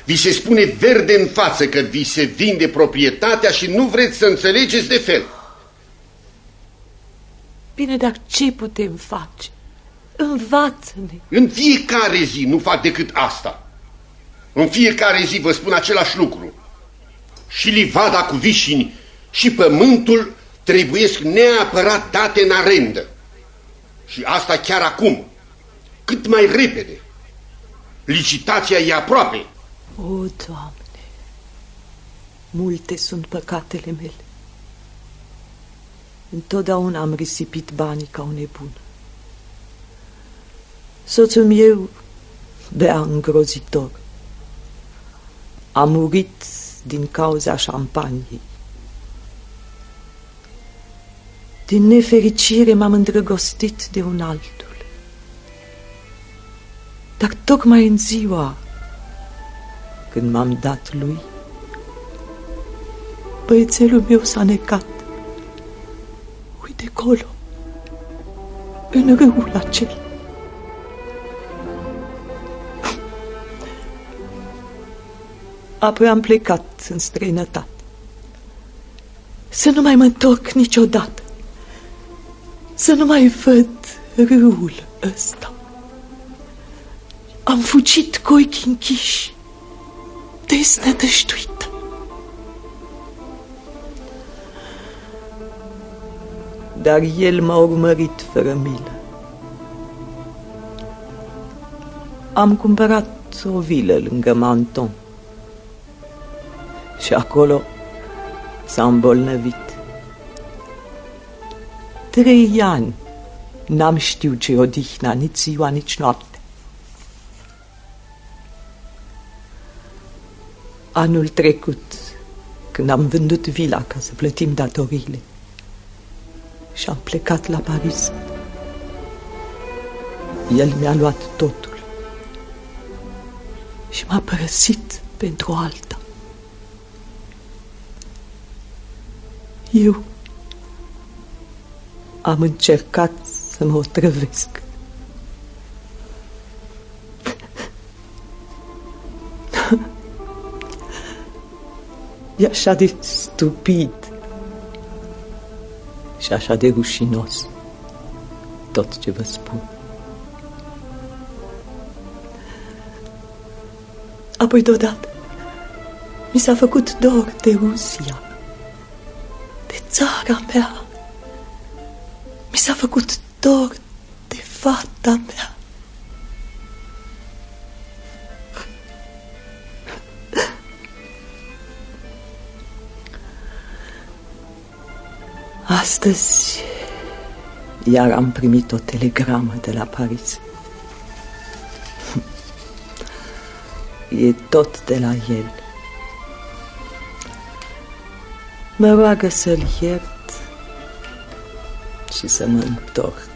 Vi se spune verde în față că vi se vinde proprietatea și nu vreți să înțelegeți de fel. Bine, dar ce putem face? Învață-ne. În fiecare zi nu fac decât asta. În fiecare zi vă spun același lucru. Și livada cu vișini și pământul trebuiesc neapărat date în arendă. Și asta chiar acum. Cât mai repede. Licitația e aproape. O, Doamne, multe sunt păcatele mele. Întotdeauna am risipit banii ca un nebun. Soțul meu bea îngrozitor. A murit din cauza șampaniei. Din nefericire m-am îndrăgostit de un altul. Dar tocmai în ziua când m-am dat lui, băiețelul meu s-a necat. Uite colo, în râul acela. Apoi am plecat în străinătate. Să nu mai mă întorc niciodată. Să nu mai văd râul ăsta. Am fugit cu ochii închiși, desnădăjduită. Dar el m-a urmărit fără milă. Am cumpărat o vilă lângă Manton. Și acolo s-a îmbolnăvit. Trei ani n-am știut ce odihna, nici ziua, nici noapte. Anul trecut, când am vândut vila ca să plătim datoriile și am plecat la Paris, el mi-a luat totul și m-a părăsit pentru alta. Eu am încercat să mă otrăvesc. E așa de stupid și așa de rușinos tot ce vă spun. Apoi deodată mi s-a făcut dor de Rusia, de țara mea. Mi s-a făcut dor de fata mea. Astăzi iar am primit o telegramă de la Paris. E tot de la el. Mă roagă să-l iert și să mă întorc.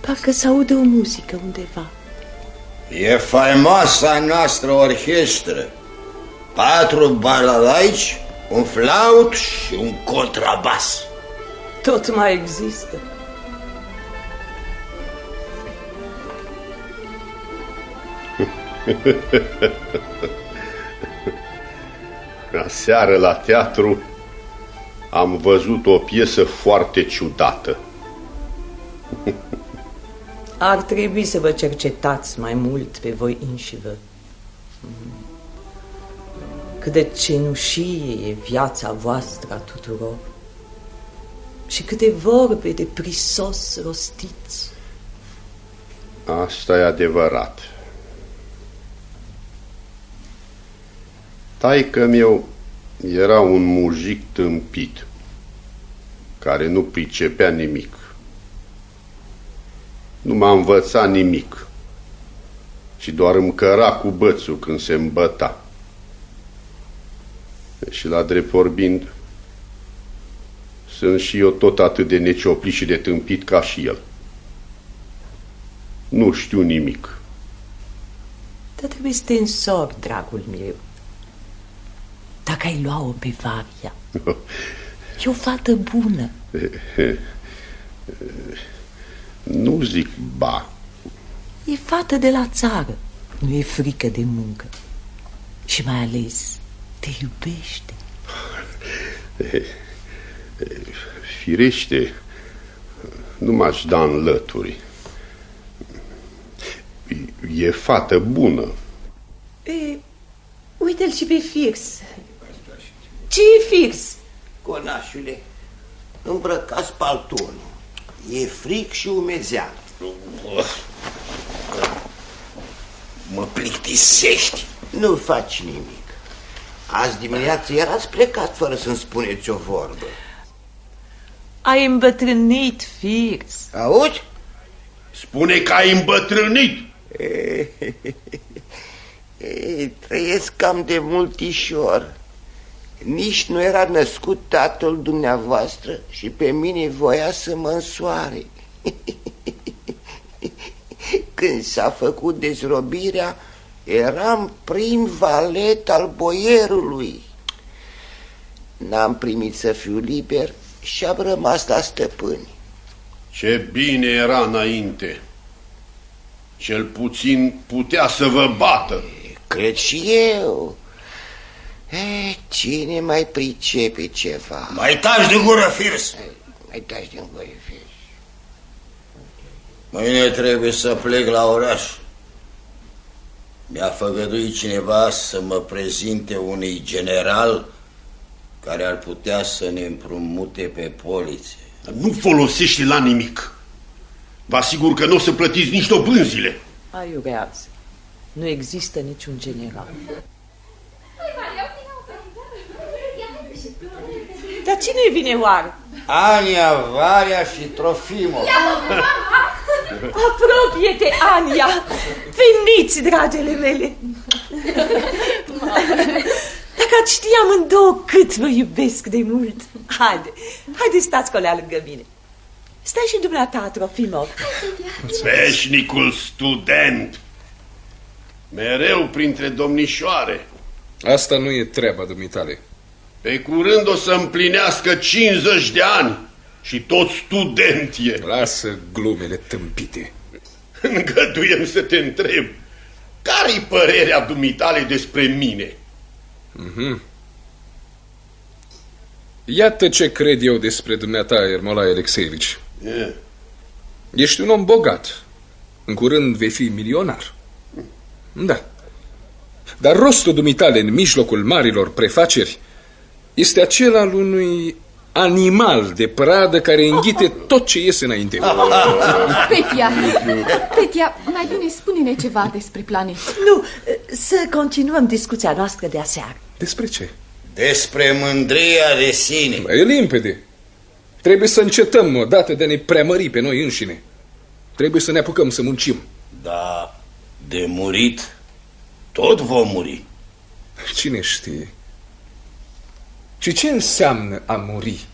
Parcă se aude o muzică undeva. E faimoasa noastră orchestră. Patru balalaici, un flaut și un contrabas. Tot mai există. Aseară la teatru am văzut o piesă foarte ciudată. Ar trebui să vă cercetați mai mult pe voi înșivă. Cât de cenușie e viața voastră a tuturor și câte vorbe de prisos rostiți. Asta e adevărat. Taică meu era un mujic tâmpit, care nu pricepea nimic. Nu m-a învățat nimic, ci doar îmi căra cu bățul când se îmbăta. Și la drept vorbind, sunt și eu tot atât de necioplit și de tâmpit ca și el. Nu știu nimic. Dar trebuie să te însori, dragul meu. Dacă ai lua-o pe Varia, e o fată bună. Nu zic ba. E fată de la țară. Nu e frică de muncă. Și mai ales te iubește. Firește, nu m-aș da în lături. E fată bună. E, uite-l și pe fix. Ce e fix? Conașule, îmbrăcați paltonul. E fric și umezean. Mă plictisești. Nu faci nimic. Azi dimineață erați plecat fără să-mi spuneți o vorbă. Ai îmbătrânit fix. Auzi? Spune că ai îmbătrânit. Ei, trăiesc cam de multișor. Nici nu era născut tatăl dumneavoastră și pe mine voia să mă însoare. Când s-a făcut dezrobirea, eram prim valet al boierului. N-am primit să fiu liber și am rămas la stăpâni. Ce bine era înainte. Cel puțin putea să vă bată. Cred și eu. E, cine mai pricepe ceva? Mai taci de gură, Firs! Mai taci din gură, Firs. Mâine trebuie să plec la oraș. Mi-a făgăduit cineva să mă prezinte unui general care ar putea să ne împrumute pe poliție. Nu folosește la nimic. Vă asigur că nu o să plătiți nici dobânzile. Aiurează. Nu există niciun general. Dar cine vine oare? Ania, Varia și Trofimov. Apropie-te, Ania! Veniți, dragele mele! Dacă ați ști amândouă cât vă iubesc de mult, haide, haide stați colea lângă mine. Stai și dumneata, Trofimov. Veșnicul student. Mereu printre domnișoare. Asta nu e treaba dumitale. Pe curând o să împlinească 50 de ani și tot student e. Lasă glumele tâmpite. Îngăduiem să te întreb. Care-i părerea dumitale despre mine? Mhm. Iată ce cred eu despre dumneata, Ermolai Alexeevici. E. Ești un om bogat. În curând vei fi milionar. Da. Dar rostul dumitale în mijlocul marilor prefaceri este acela al unui animal de pradă care înghite tot ce iese înainte. Petia, Petia, mai bine spune-ne ceva despre planet. Nu, să continuăm discuția noastră de aseară. Despre ce? Despre mândria de sine. E limpede. Trebuie să încetăm odată de a ne preamări pe noi înșine. Trebuie să ne apucăm să muncim. Da, de murit, tot vom muri. Cine știe? Și ce înseamnă a muri?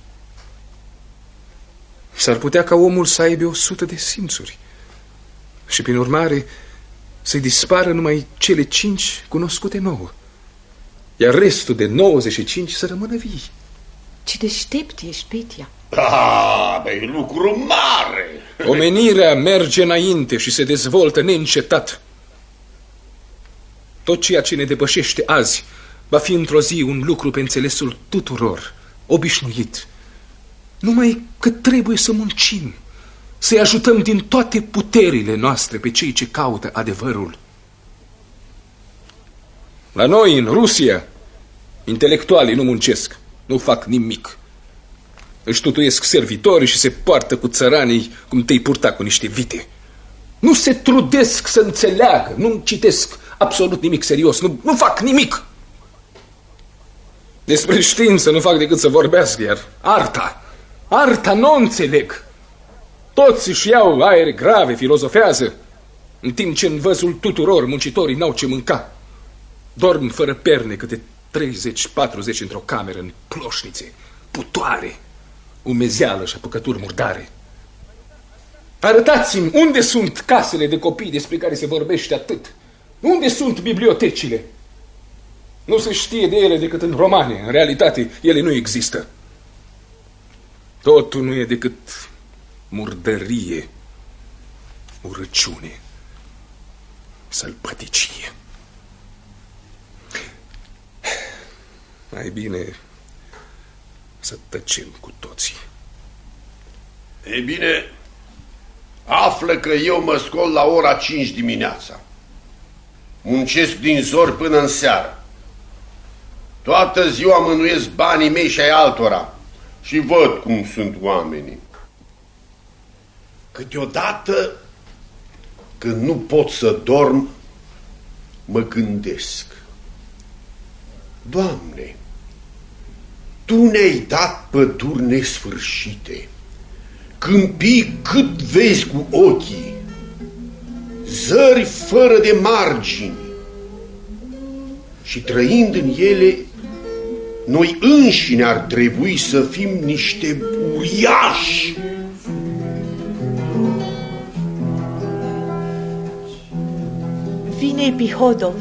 S-ar putea ca omul să aibă o sută de simțuri. Și prin urmare să-i dispară numai cele cinci cunoscute nouă. Iar restul de 95 să rămână vii. Ce deștept ești, Petia. Ah, băi, lucru mare! Omenirea merge înainte și se dezvoltă neîncetat. Tot ceea ce ne depășește azi va fi într-o zi un lucru pe înțelesul tuturor, obișnuit. Numai că trebuie să muncim, să-i ajutăm din toate puterile noastre pe cei ce caută adevărul. La noi, în Rusia, intelectualii nu muncesc, nu fac nimic. Își tutuiesc servitorii și se poartă cu țăranii cum te-ai purta cu niște vite. Nu se trudesc să înțeleagă, nu citesc absolut nimic serios, nu, nu fac nimic. Despre știință nu fac decât să vorbească, iar arta, arta nu o înțeleg. Toți își iau aere grave, filozofează, în timp ce în văzul tuturor muncitorii n-au ce mânca. Dorm fără perne câte 30-40 într-o cameră în ploșnițe, putoare, umezeală și apucături murdare. Arătați-mi unde sunt casele de copii despre care se vorbește atât. Unde sunt bibliotecile? Nu se știe de ele decât în romane. În realitate, ele nu există. Totul nu e decât murdărie, urăciune, sălbăticie. Mai bine să tăcem cu toții. Ei bine, află că eu mă scol la ora 5 dimineața. Muncesc din zor până în seară. Toată ziua mânuiesc banii mei și ai altora și văd cum sunt oamenii. Câteodată, când nu pot să dorm, mă gândesc. Doamne, Tu ne-ai dat păduri nesfârșite, câmpii cât vezi cu ochii, zări fără de margini și trăind în ele, noi înșine ar trebui să fim niște uriași. Vine Pihodov.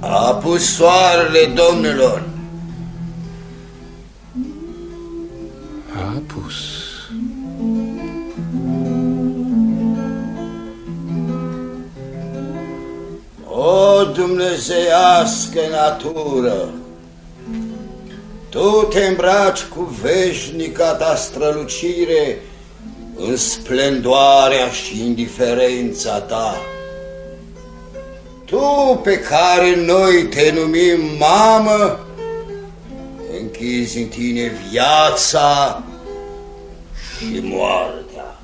A pus soarele, domnilor. Dumnezeiască natură, tu te îmbraci cu veșnica ta strălucire în splendoarea și indiferența ta. Tu pe care noi te numim mamă, închizi în tine viața și moartea.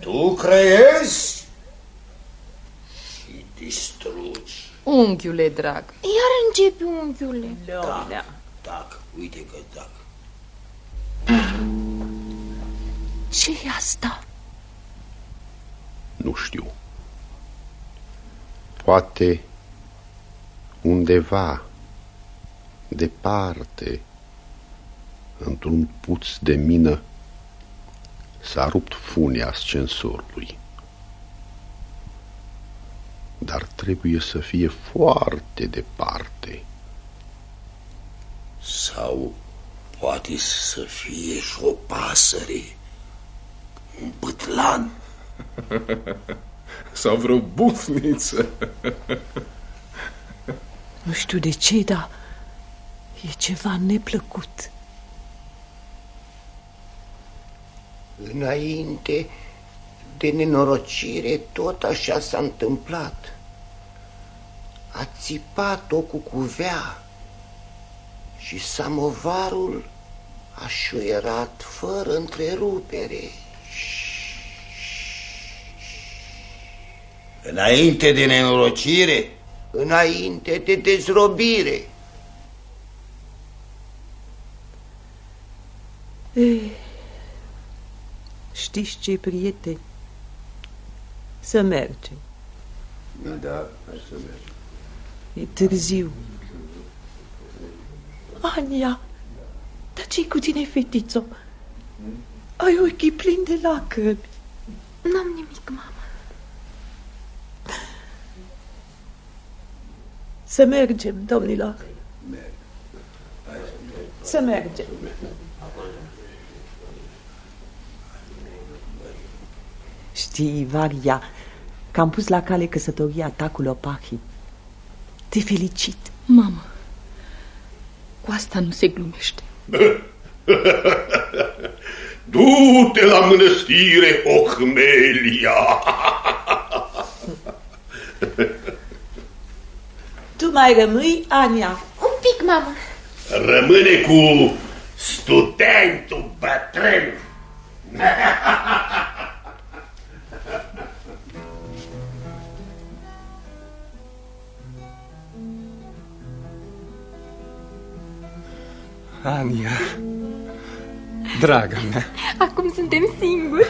Tu creezi și distrugi. Unghiule drag. Iar începe unghiule. Da, tac, uite că tac. ce e asta? Nu știu. Poate undeva, departe, într-un puț de mină, s-a rupt funia ascensorului. Dar trebuie să fie foarte departe. Sau poate să fie și o pasăre, un bătlan. Sau vreo bufniță. Nu știu de ce, dar e ceva neplăcut. Înainte de nenorocire, tot așa s-a întâmplat. A țipat-o cu cuvea și samovarul a șuierat fără întrerupere. Înainte de nenorocire? Înainte de dezrobire. Eh, știți ce, prieteni? Să mergem. Da, da, hai să mergem. E târziu. Ania, dar ce cu tine, fetițo? Ai ochii plini de lacrimi. N-am nimic, mama. Să mergem, domnilor. Să mergem. Știi, Varia, că am pus la cale căsătoria ta cu Lopahi. Te felicit. Mamă, cu asta nu se glumește. Du-te la mănăstire, Ochmelia! Tu mai rămâi, Ania. Un pic, mamă. Rămâne cu studentul bătrân. Ania, draga mea, Acum suntem singuri.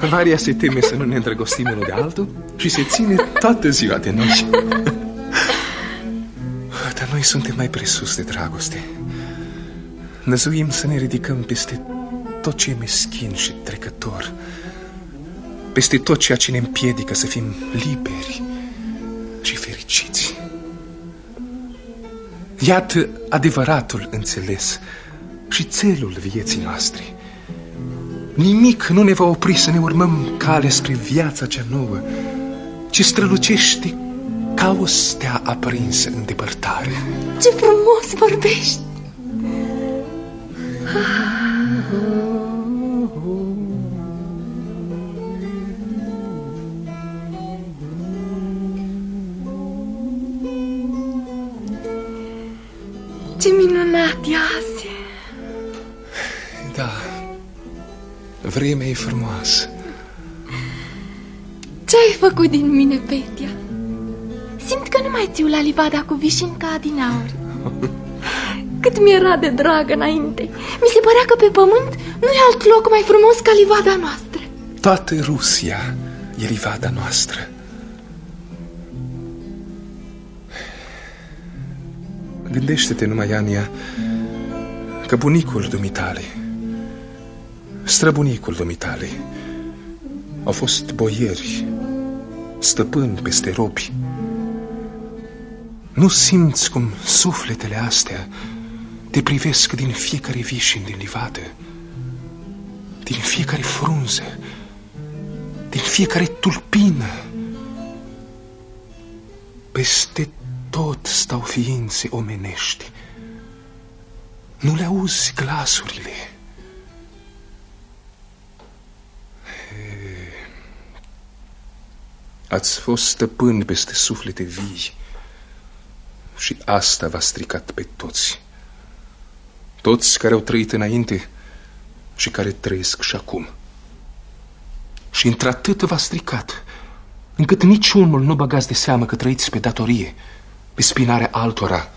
Varia se teme să nu ne îndrăgostim unul de altul și se ține toată ziua de noi. Dar noi suntem mai presus de dragoste. Năzuim să ne ridicăm peste tot ce e meschin și trecător, peste tot ceea ce ne împiedică să fim liberi și fericiți. Iată adevăratul înțeles și țelul vieții noastre. Nimic nu ne va opri să ne urmăm cale spre viața cea nouă, ce strălucește ca o stea aprinsă în depărtare. Ce frumos vorbești. Ce minunat e azi. Da, vremea e frumoasă. Ce ai făcut din mine, Petia? Simt că nu mai țiu la livada cu vișin ca adinauri. Cât mi-era de dragă înainte. Mi se părea că pe pământ nu e alt loc mai frumos ca livada noastră. Toată Rusia e livada noastră. Gândește-te numai, Ania, că bunicul dumitale, străbunicul dumitale, au fost boieri, stăpâni peste robi. Nu simți cum sufletele astea te privesc din fiecare vișin din livadă, din fiecare frunză, din fiecare tulpină. Peste tot stau ființe omenești. Nu le auzi glasurile. Ați fost stăpâni peste suflete vii și asta v-a stricat pe toți. Toți care au trăit înainte și care trăiesc și acum. Și într-atât v-a stricat, încât niciunul nu băgați de seamă că trăiți pe datorie, pe spinarea altora,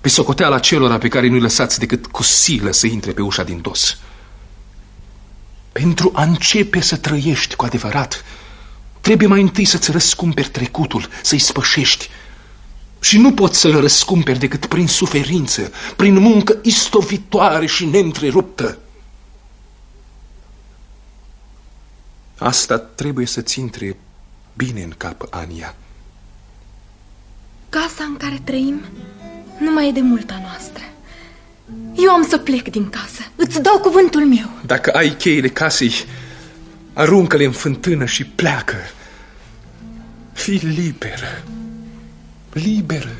pe socoteala celora pe care nu-i lăsați decât cu silă să intre pe ușa din dos. Pentru a începe să trăiești cu adevărat, trebuie mai întâi să-ți răscumperi trecutul, să-i spășești. Și nu poți să-l răscumperi decât prin suferință, prin muncă istovitoare și neîntreruptă. Asta trebuie să-ți intre bine în cap, Ania. Casa în care trăim nu mai e de multa noastră. Eu am să plec din casă. Îți dau cuvântul meu. Dacă ai cheile casei, aruncă-le în fântână și pleacă. Fii liberă, liberă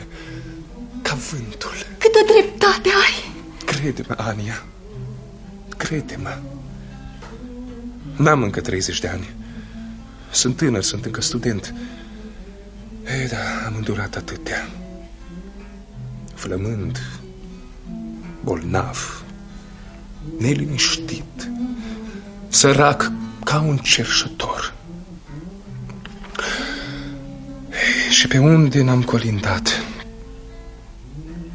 ca vântul. Câtă dreptate ai! Crede-mă, Ania, crede-mă. N-am încă 30 de ani. Sunt tânăr, sunt încă student. Ei, da, am îndurat atâtea. Flămând, bolnav, neliniștit, sărac ca un cerșător. Ei, și pe unde n-am colindat?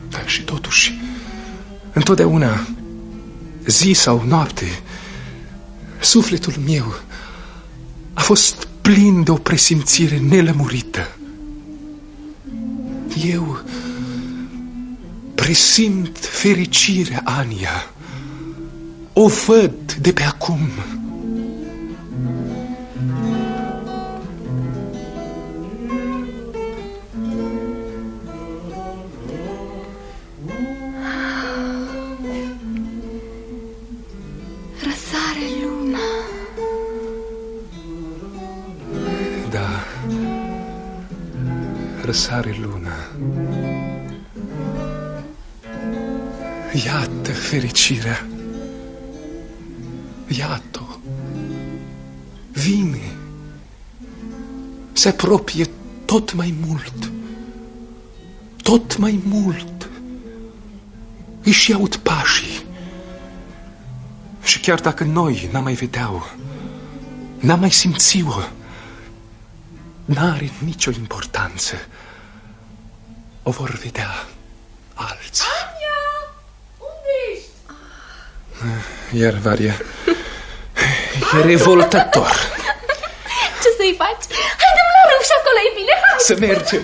Dar și totuși, întotdeauna, zi sau noapte, sufletul meu a fost plin de o presimțire nelămurită. Eu presimt fericirea, Ania. O văd de pe acum. Răsare luna. Iată fericirea. Iată. Vine. Se apropie tot mai mult. Tot mai mult. Își aud pașii. Și chiar dacă noi n-am mai vedea-o, n-am mai simți-o, n-are nicio importanță. O vor vedea alții. Ania! Unde ești? Iar Varia e revoltator. Ce să-i faci? Haide-mi la râu și acolo e bine, hai! Să mergem.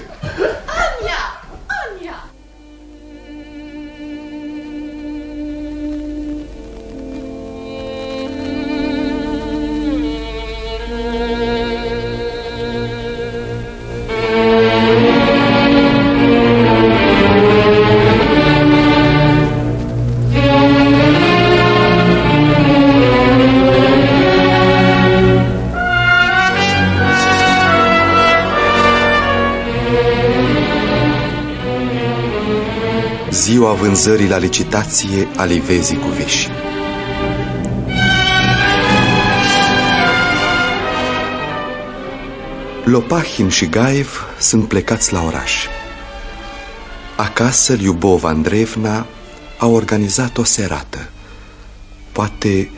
Ziua vânzării la licitație a livezii cu veși. Lopahim și Gaev sunt plecați la oraș. Acasă, Liubova Andreevna a organizat o serată, poate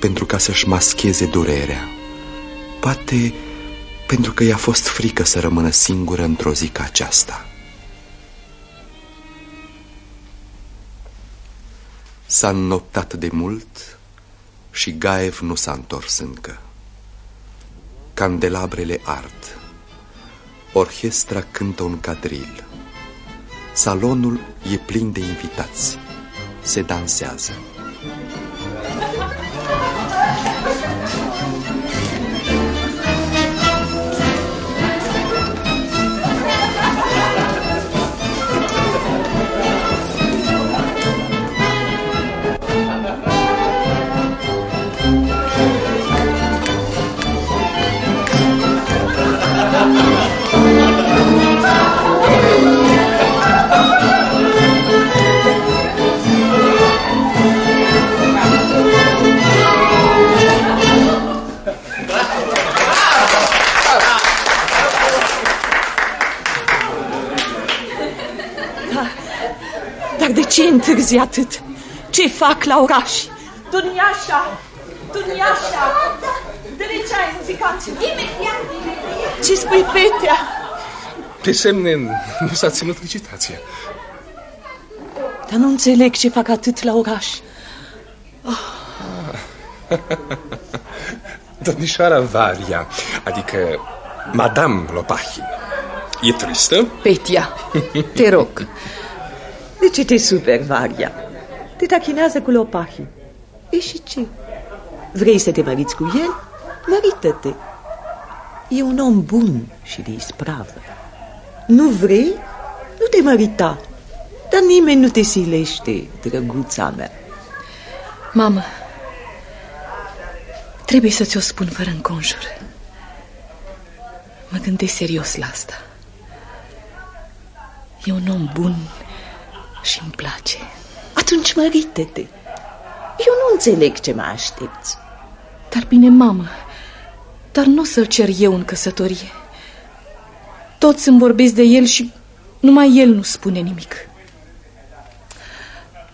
pentru ca să-și mascheze durerea, poate pentru că i-a fost frică să rămână singură într-o zi ca aceasta. S-a înnoptat de mult și Gaev nu s-a întors încă. Candelabrele ard. Orchestra cântă un cadril. Salonul e plin de invitați. Se dansează. Ce întârzi atât? Ce fac la oraș? Duniașa! Duniașa! Dă-le ceai muzicanților! Imediat! Ce spui, Petea? Pe semne nu s-a ținut licitația. Dar nu înțeleg ce fac atât la oraș. Domnișoara Varia, adică Madame Lopahin, e tristă? Petia, te rog. De ce te super, Varia? Te tachinează cu Lopahin. E și ce? Vrei să te măriți cu el? Mărită-te. E un om bun și de ispravă. Nu vrei? Nu te mărita. Dar nimeni nu te silește, drăguța mea. Mamă, trebuie să ți-o spun fără înconjur. Mă gândesc serios la asta. E un om bun și îmi place. Atunci mărită-te. Eu nu înțeleg ce mă aștepți. Dar bine, mamă, dar nu o să-l cer eu în căsătorie. Toți îmi vorbesc de el și numai el nu spune nimic.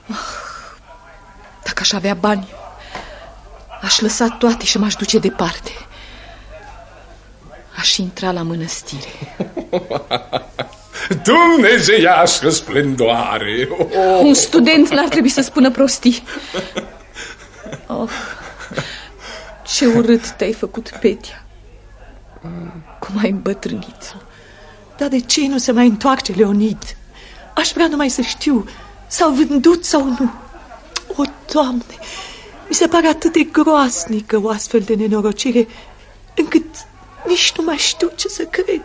Ah, dacă aș avea bani, aș lăsa toate și m-aș duce departe. Aș intra la mănăstire. Dumnezeiască splendoare! Oh. Un student n-ar trebui să spună prostii. Oh, ce urât te-ai făcut, Petia. Cum ai îmbătrânit. Dar de ce nu se mai întoarce Leonid? Aș vrea numai să știu, s-au vândut sau nu. O, Doamne, mi se pare atât de groasnică o astfel de nenorocire, încât nici nu mai știu ce să cred.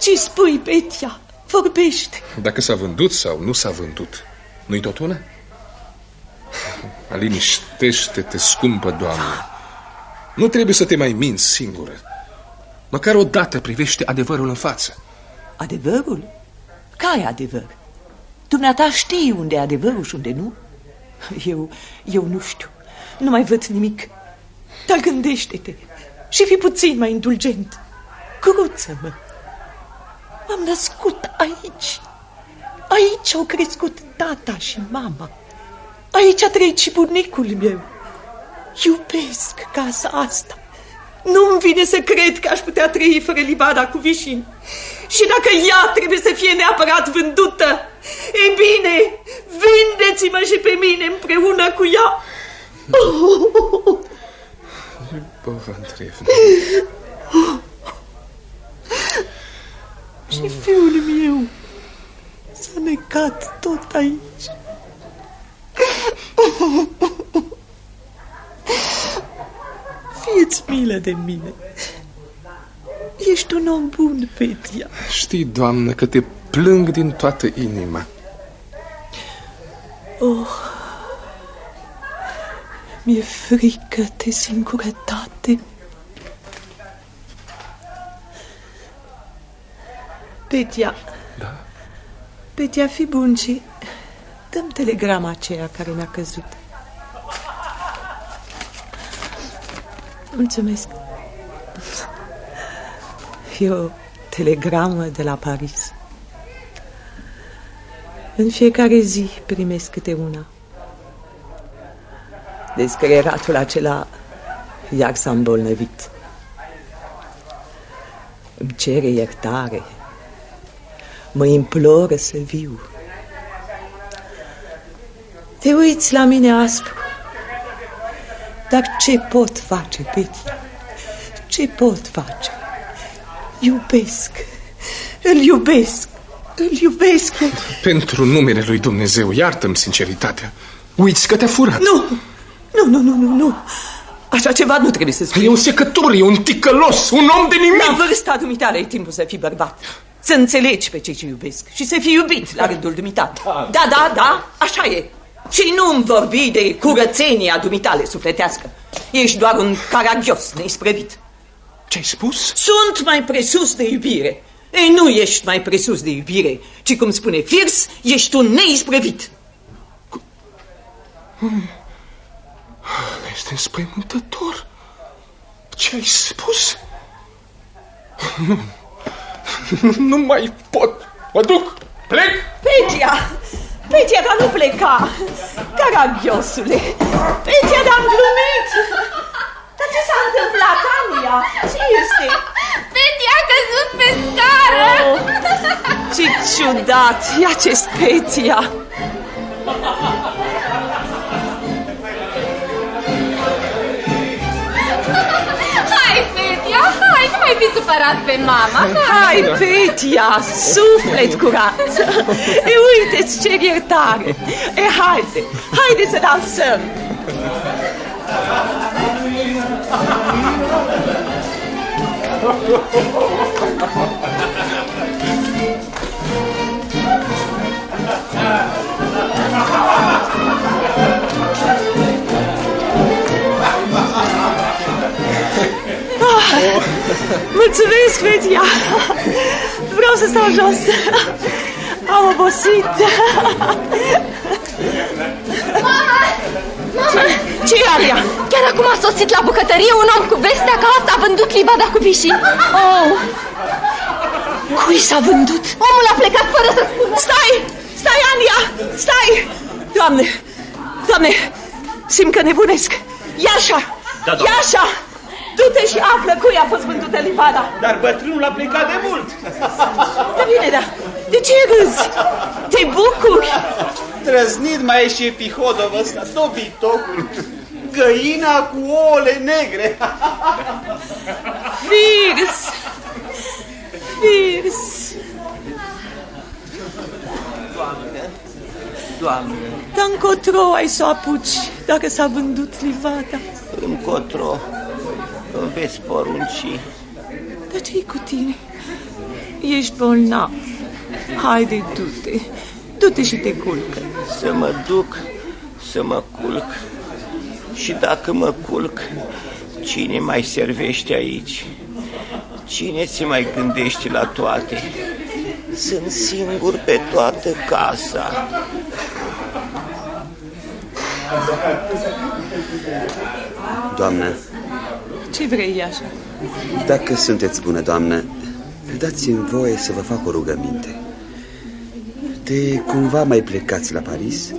Ce spui, Petia? Vorbește. Dacă s-a vândut sau nu s-a vândut, nu-i tot una? Liniștește-te, scumpă doamnă. Nu trebuie să te mai minți singură. Măcar o dată privește adevărul în față. Adevărul? Care adevăr? Dumneata știi unde e adevărul și unde nu? Eu, eu nu știu. Nu mai văd nimic. Dar gândește-te și fi puțin mai indulgent. Cruță-mă. M-am născut aici. Aici au crescut tata și mama. Aici a trăit și bunicul meu. Iubesc casa asta. Nu-mi vine să cred că aș putea trăi fără livada cu vișin. Și dacă ea trebuie să fie neapărat vândută, e bine, vindeți-mă și pe mine împreună cu ea. Bova Andreevna. Și fiul meu s-a necat tot aici. Fieți milă de mine. Ești un om bun, Petia. Știi, doamnă, că te plâng din toată inima. Oh, mi-e frică de singurătate. Petia. Da? Petia, fi bun și dăm telegrama aceea care mi-a căzut. Mulțumesc. E o telegramă de la Paris. În fiecare zi primesc câte una. Descreieratul acela iar s-a îmbolnăvit. Îmi cere iertare. Mă imploră să viu. Te uiți la mine aspru. Dar ce pot face, Betty? Ce pot face? Iubesc. Îl iubesc. Îl iubesc. Pentru numele lui Dumnezeu, iartă-mi sinceritatea. Uiți că te-a furat. Nu, nu, nu, nu, nu, nu. Așa ceva nu trebuie să spui. E un secător, e un ticălos, un om de nimic. La vârsta dumitale e timpul să fii bărbat. Să înțelegi pe cei ce iubesc și să fii iubit la rândul dumitale. Da, da, da, așa e. Și nu-mi vorbi de curățenia dumitale sufletească. Ești doar un caragios neisprăvit. Ce-ai spus? Sunt mai presus de iubire. Ei, nu ești mai presus de iubire, ci, cum spune Firs, ești un neisprăvit. Este înspăimântător. Ce ai spus? Nu, nu mai pot. Mă duc, plec. Petia! Petia, dar nu pleca! Caragiosule! Petia, dar am glumit! Dar ce s-a întâmplat, Ania? Ce este? Petia a căzut pe scară! Oh, ce ciudat! Ia ce Petia! Kif intuparat ben mama? Għaj, Petja, suflet kurat. E Iwit iċċerjer e tari. Iħajdi, e ħajdi se dal sem. Ha ha ha! Mulțumesc, Petia! Vreau să stau jos! Am obosit! Mama! Mama! Ce e Aria? Chiar acum a sosit la bucătărie un om cu vestea că asta a vândut livada cu vișii. Oh! Cui s-a vândut? Omul a plecat fără să spună. Stai! Stai, Ania! Stai! Doamne! Doamne! Simt că nebunesc! Iașa! Da, doamne. Iașa! Du-te și află cui a fost vândută livada! Dar bătrânul a plecat de mult. Da bine, da. De ce râzi? Te bucuri? Trăznit mai e și epihodov ăsta, dobitocul. Găina cu ouăle negre. Firs! Firs! Doamne, Doamne. Dar încotro ai să o apuci dacă s-a vândut livada. Încotro îmi veți porunci. Dar ce cu tine? Ești bolnav. Haide, du-te. Du-te și te culcă. Să mă duc, să mă culc. Și dacă mă culc, cine mai servește aici? Cine se mai gândește la toate? Sunt singur pe toată casa. Doamnă, Ce vrei, Iașa? dacă sunteți bună, doamnă, dați-mi voie să vă fac o rugăminte. De cumva mai plecați la Paris?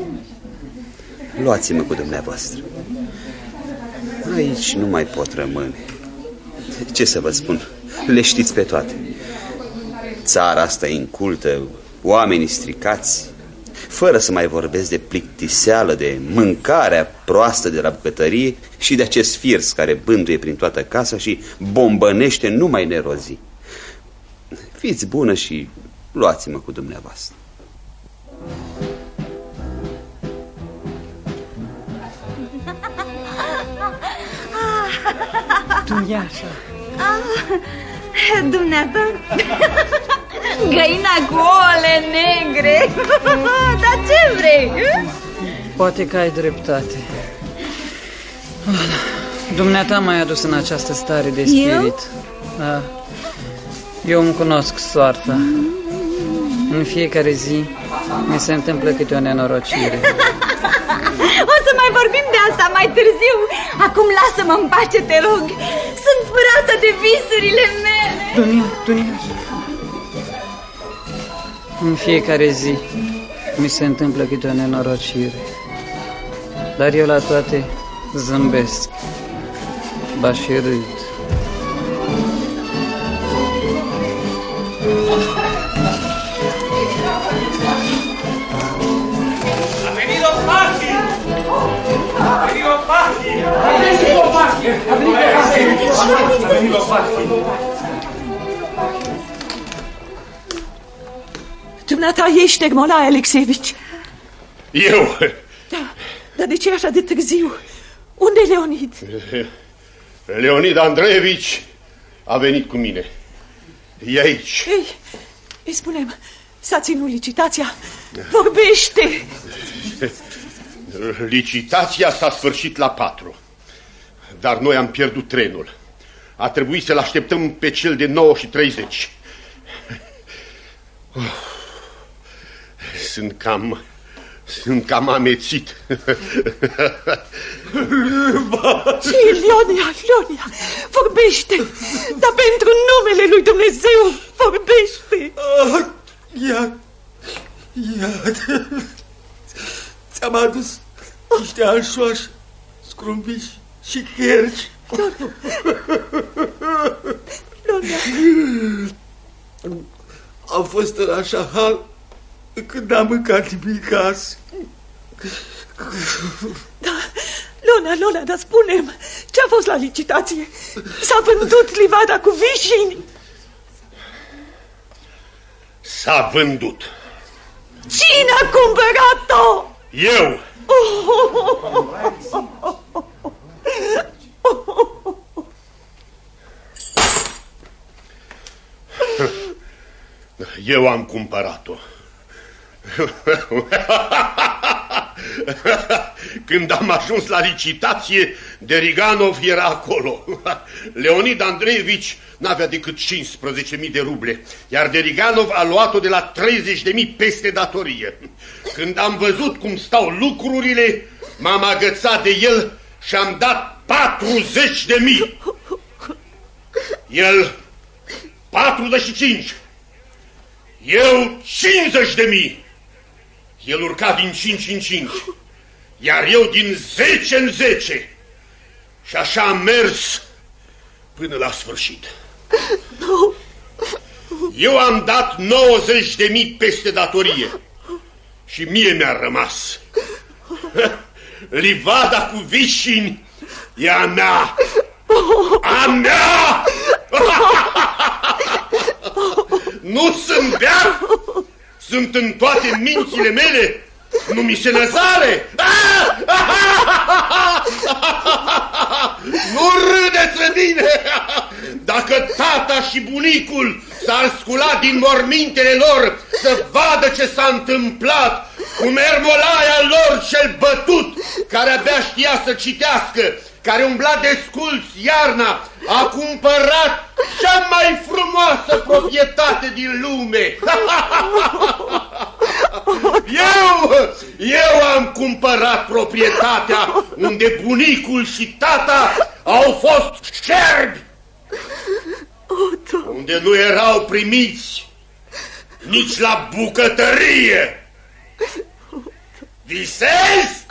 Luați-mă cu dumneavoastră. Aici nu mai pot rămâne. Ce să vă spun? Le știți pe toate. Țara asta e incultă, oamenii stricați, fără să mai vorbesc de plictiseală, de mâncarea proastă de la bucătărie și de acest firs care bânduie prin toată casa și bombănește numai nerozii. Fiți bună și luați-mă cu dumneavoastră. Tu, Iașa. Ah, dumneata? Găina cu ouăle negre. Dar ce vrei? Poate că ai dreptate. Dumneata m-ai adus în această stare de spirit. Eu? Da. Eu îmi cunosc soarta. În fiecare zi mi se întâmplă câte o nenorocire. O să mai vorbim de asta mai târziu. Acum lasă-mă în pace, te rog. Sunt furată de visurile mele. Dunia, Dunia. În fiecare zi mi se întâmplă câte o nenorocire. Dar eu la toate zâmbesc. Ba și râd. A venit o party! A venit o party! Dumneata ești Ermolai Alexevici. Eu? Da, dar de ce e așa de târziu? Unde e Leonid? Leonid Andreevici a venit cu mine. E aici. Ei, îi spunem, s-a ținut licitația. Vorbește! Licitația s-a sfârșit la patru. Dar noi am pierdut trenul. A trebuit să-l așteptăm pe cel de 9 și 30. Sunt cam... Sunt cam amețit. Ce, Leonia, Leonia, vorbește! Dar pentru numele lui Dumnezeu, vorbește! Ah, ia, ia, ți-am adus niște anșoași, scrumbiși și cherci. Leonia, Am fost în așa hal încât n-am mâncat nimic azi. da, Lona, Lona, dar spune ce a fost la licitație? S-a vândut livada cu vișini? S-a vândut. Cine a cumpărat-o? Eu! Eu am cumpărat-o. Când am ajuns la licitație, Deriganov era acolo. Leonid Andreevici n-avea decât 15.000 de ruble, iar Deriganov a luat-o de la 30.000 peste datorie. Când am văzut cum stau lucrurile, m-am agățat de el și am dat 40.000. El 45. Eu 50.000. El urca din 5 în 5, iar eu din 10 în 10. Și așa am mers până la sfârșit. Eu am dat 90 de mii peste datorie și mie mi-a rămas. Livada cu vișini e a mea. A mea! nu sunt beat? Sunt în toate mințile mele? Nu mi se năzare? Nu râdeți de mine! Dacă tata și bunicul s-ar scula din mormintele lor să vadă ce s-a întâmplat cu mermolaia lor cel bătut, care abia știa să citească, care umbla desculț iarna, a cumpărat cea mai frumoasă proprietate din lume. Eu, eu am cumpărat proprietatea unde bunicul și tata au fost șerbi. Unde nu erau primiți nici la bucătărie. Visezi?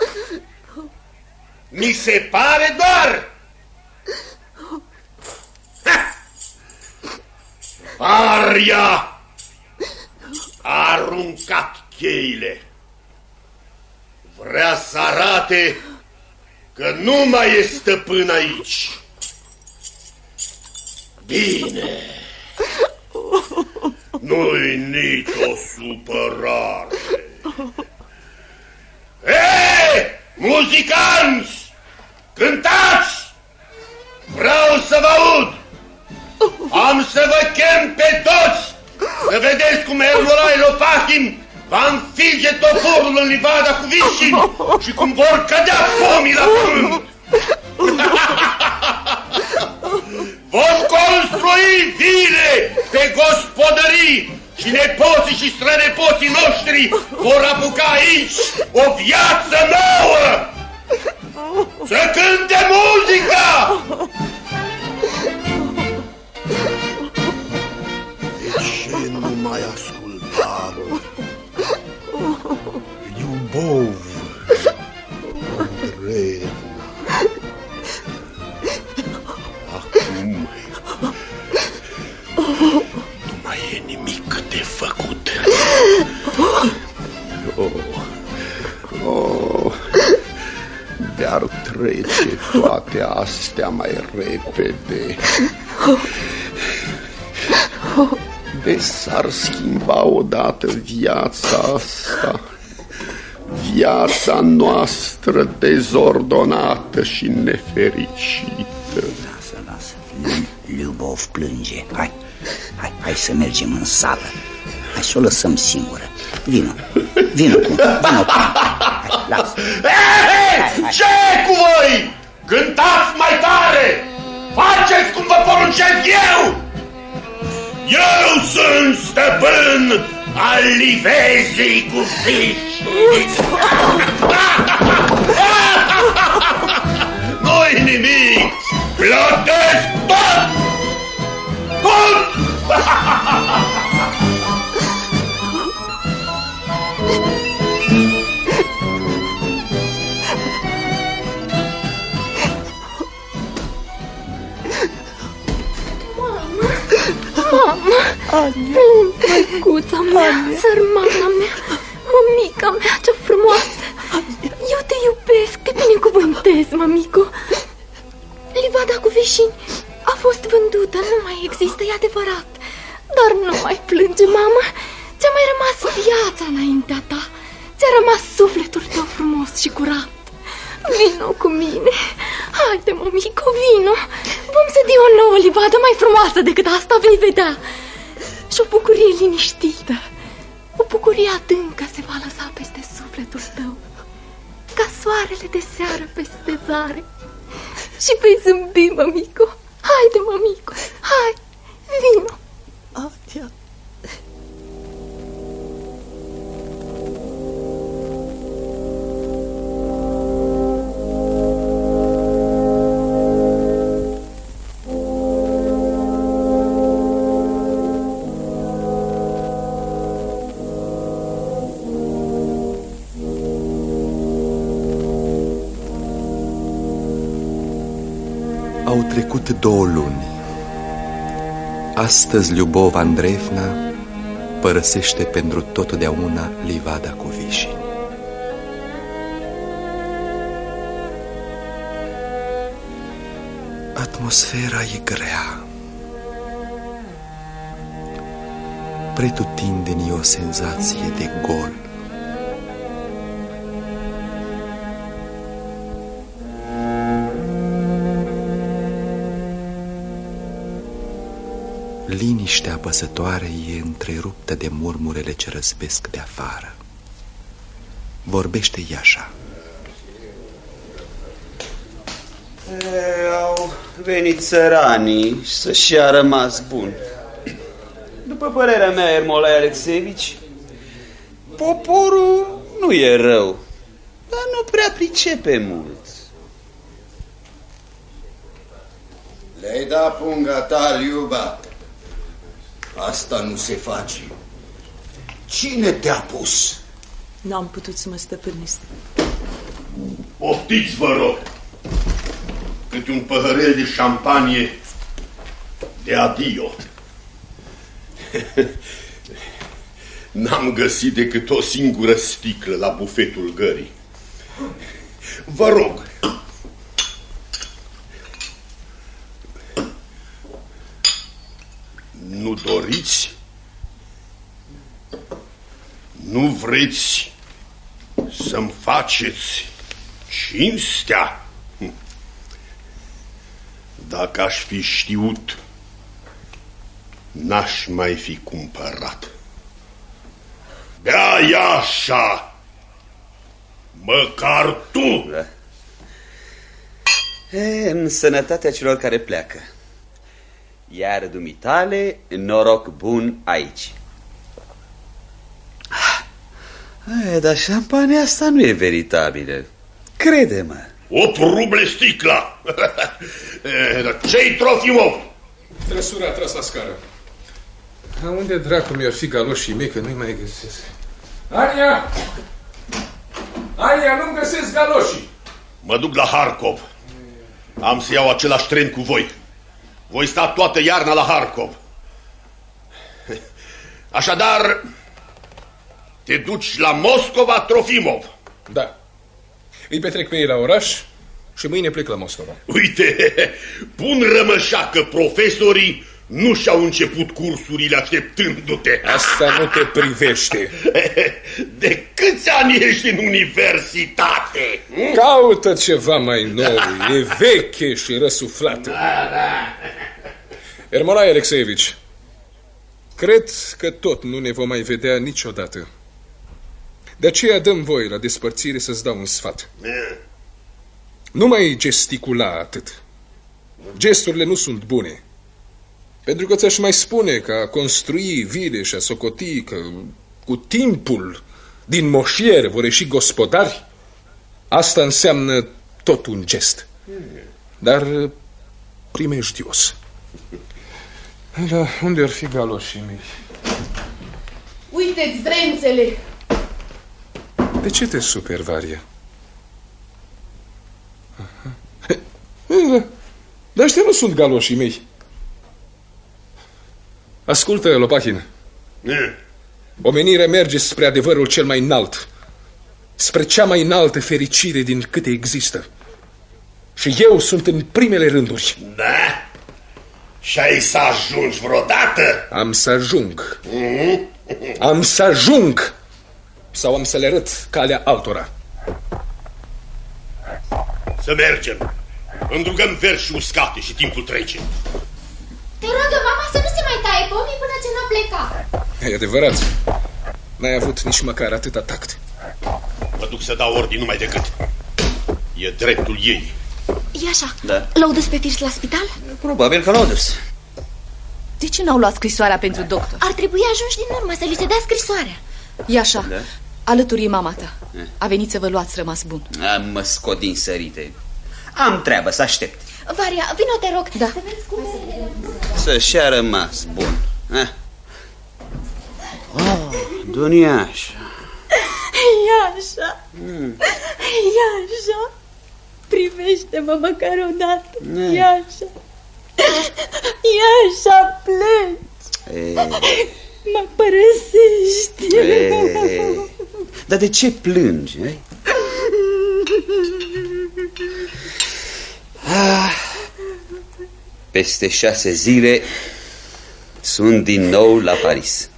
Mi se pare doar. Ha! Aria a aruncat cheile. Vrea să arate că nu mai e stăpân aici. Bine. Nu-i nicio supărare. Hei, muzicanți! Cântați! Vreau să vă aud! Am să vă chem pe toți să vedeți cum Ermolai Lopachim va înfige toporul în livada cu vișini și cum vor cădea pomii la pământ. Vom construi vile pe gospodării și nepoții și strănepoții noștri vor apuca aici o viață nouă! Să cânte muzica! De ce nu mai asculta? Iubov, Andreevna. Acum nu mai e nimic de făcut. Oh, oh, dar trece toate astea mai repede. De s-ar schimba odată viața asta, viața noastră dezordonată și nefericită. Lasă, lasă, Liubov plânge. Hai, hai, hai să mergem în sală. Hai să o lăsăm singură. Vino, vino cu, vino cu. Hai, lasă. Hei, ce cu voi? Cântați mai tare! Faceți cum vă poruncesc eu! Eu sunt stăpân al livezii cu fiși! Nu-i nimic! Plătesc tot! Tot! Mama, măicuța mea, sărmana mea, mămica mea, ce frumoasă. Eu te iubesc, te binecuvântez, Vezi, mamico, livada cu veșini a fost vândută, nu mai există, e adevărat. Dar nu mai plânge, mama. Ți-a mai rămas viața înaintea ta. Ți-a rămas sufletul tău frumos și curat. Vino cu mine. Haide, mămico, vino. Vom sădi o nouă livadă mai frumoasă decât asta vei vedea. Și o bucurie liniștită. O bucurie adâncă se va lăsa peste sufletul tău. Ca soarele de seară peste zare. Și vei zâmbi, mămico. Haide, mămico, hai, vino. Atia. Au trecut două luni. Astăzi Liubov Andreevna părăsește pentru totdeauna livada cu vișini. Atmosfera e grea. Pretutindeni o senzație de gol. Liniștea apăsătoare e întreruptă de murmurele ce răzbesc de afară. Vorbește Iașa. E, au venit țăranii și să-și a rămas bun. După părerea mea, Ermolai Alexevici, poporul nu e rău, dar nu prea pricepe mult. Le-ai dat punga ta, Liuba. Asta nu se face. Cine te-a pus? N-am putut să mă stăpânesc. Poftiți, vă rog! Câte un păhărel de șampanie de adio. N-am găsit decât o singură sticlă la bufetul gării. Vă rog, nu doriți? Nu vreți să-mi faceți cinstea? Hm. Dacă aș fi știut, n-aș mai fi cumpărat. Bea așa, măcar tu! E, în sănătatea celor care pleacă. Iar dumitale, noroc bun aici. E, dar șampania asta nu e veritabilă. Crede-mă. 8 ruble sticla! Ce-i Trofimov? Trăsura a tras la scară. A, unde dracu mi-ar fi galoșii mei că nu-i mai găsesc? Ania! Ania, nu-mi găsesc galoșii! Mă duc la Harkov. Am să iau același tren cu voi. Voi sta toată iarna la Harkov. Așadar, te duci la Moscova, Trofimov. Da. Îi petrec pe ei la oraș și mâine plec la Moscova. Uite, pun rămășa că profesorii nu și-au început cursurile așteptându-te. Asta nu te privește. De câți ani ești în universitate? hm? Caută ceva mai nou, e veche și răsuflată. Da, da. Ermolai Alexeevici, cred că tot nu ne vom mai vedea niciodată. De aceea dăm voie la despărțire să-ți dau un sfat. Nu mai gesticula atât. Gesturile nu sunt bune. Pentru că ți-aș mai spune că a construi vile și a socoti că cu timpul din moșier vor ieși gospodari, asta înseamnă tot un gest. Dar primejdios. Da, unde ar fi galoșii mei? Uite-ți drențele! De ce te super, Varia? Aha. Da, Dar ăștia nu sunt galoșii mei. Ascultă, Lopahin. Omenirea merge spre adevărul cel mai înalt. Spre cea mai înaltă fericire din câte există. Și eu sunt în primele rânduri. Da? Și ai să ajungi vreodată? Am să ajung. Mm-hmm. Am să ajung. Sau am să le arăt calea altora. Să mergem. Îndrugăm verzi și uscate și timpul trece. Te rog eu, mama, să nu se mai taie pomii până ce n-a plecat. E adevărat. N-ai avut nici măcar atâta tact. Mă duc să dau ordin numai decât. E dreptul ei. E așa, Da. l-au dus pe Firs la spital? Probabil că l-au dus. De ce n-au luat scrisoarea pentru doctor? Ar trebui ajunși din urmă să li se dea scrisoarea. E așa, Da? alături e mama ta. A venit să vă luați rămas bun. Am mă scot din sărite. Am treabă să aștept. Varia, vino te rog. Da. Să vezi cum Să-și a rămas bun. Eh? Oh, Duniaș. Ia așa, Mm. ia așa. Privește-mă măcar o dată. Mm. Ia așa. Ia așa, plângi. E, Mă părăsești. e, dar de ce plângi? Eh? Ah, peste șase zile sunt din nou la Paris.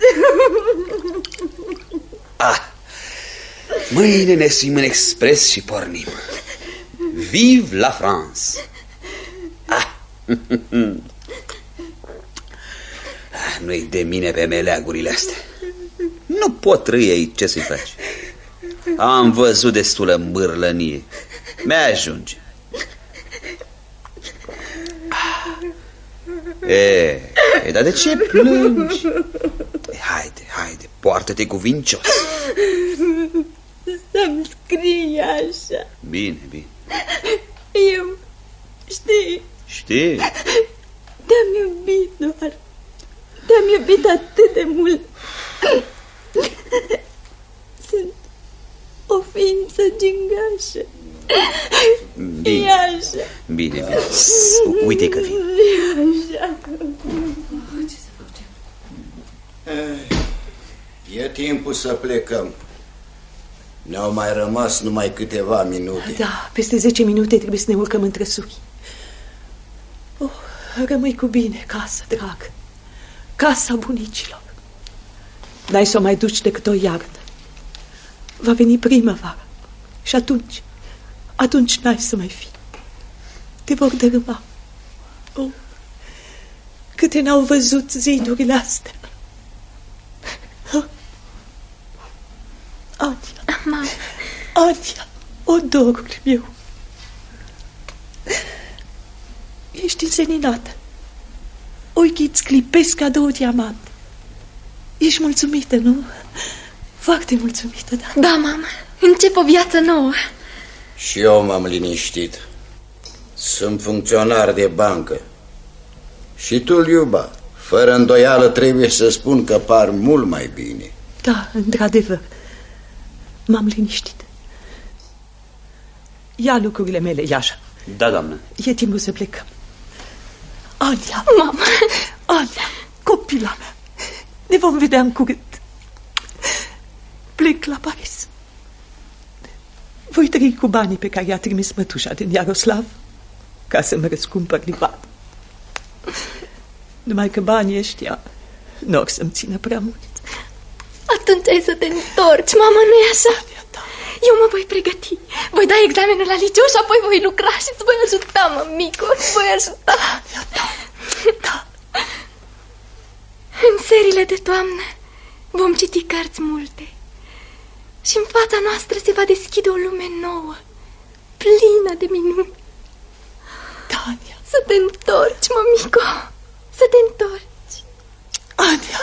Ah, mâine ne suim în expres și pornim. Vive la France! Ah. Ah, Nu-i de mine pe meleagurile astea. Nu pot trăi aici, ce să-i faci? Am văzut destulă mârlănie. Mi-ajunge. E, e, dar de ce plângi? E, haide, haide, poartă-te cuvincios. Să-mi scrie așa. Bine, bine. Eu, știi, Știi? te-am iubit doar. Te-am iubit atât de mult. Sunt o ființă gingașă. Bine, E așa. bine, bine. S- Uite că vin. E așa. E timpul să plecăm. Ne-au mai rămas numai câteva minute. Da, peste 10 minute trebuie să ne urcăm în trăsuri. Oh, rămâi cu bine, casă, drag. Casa bunicilor. N-ai să o mai duci decât o iarnă. Va veni primăvara. Și atunci, atunci n-ai să mai fi. Te vor dărâma. Oh, câte n-au văzut zidurile astea. Oh. Adia. Mama. Adia, o dorul meu. Ești înseninată. Ochii îți clipesc ca două diamante. Ești mulțumită, nu? Foarte mulțumită, da. Da, mama. Încep o viață nouă. Și eu m-am liniștit. Sunt funcționar de bancă. Și tu, Liuba, fără îndoială trebuie să spun că par mult mai bine. Da, într-adevăr. M-am liniștit. Ia lucrurile mele, Iașa. Da, doamnă. E timpul să plecăm. Adia, mama, Adia, copila mea, ne vom vedea în curând. Plec la Paris. Voi trăi cu banii pe care i-a trimis mătușa din Iaroslav ca să mă răscumpăr lipat. Numai că banii ăștia nu or să-mi țină prea mult. Atunci ai să te întorci, mama, nu-i așa? Eu mă voi pregăti. Voi da examenul la liceu și apoi voi lucra și îți voi ajuta, mămico, îți voi ajuta. Da. În serile de toamnă vom citi cărți multe și în fața noastră se va deschide o lume nouă, plină de minuni. Tania. Să te întorci, mămico, să te întorci. Ania,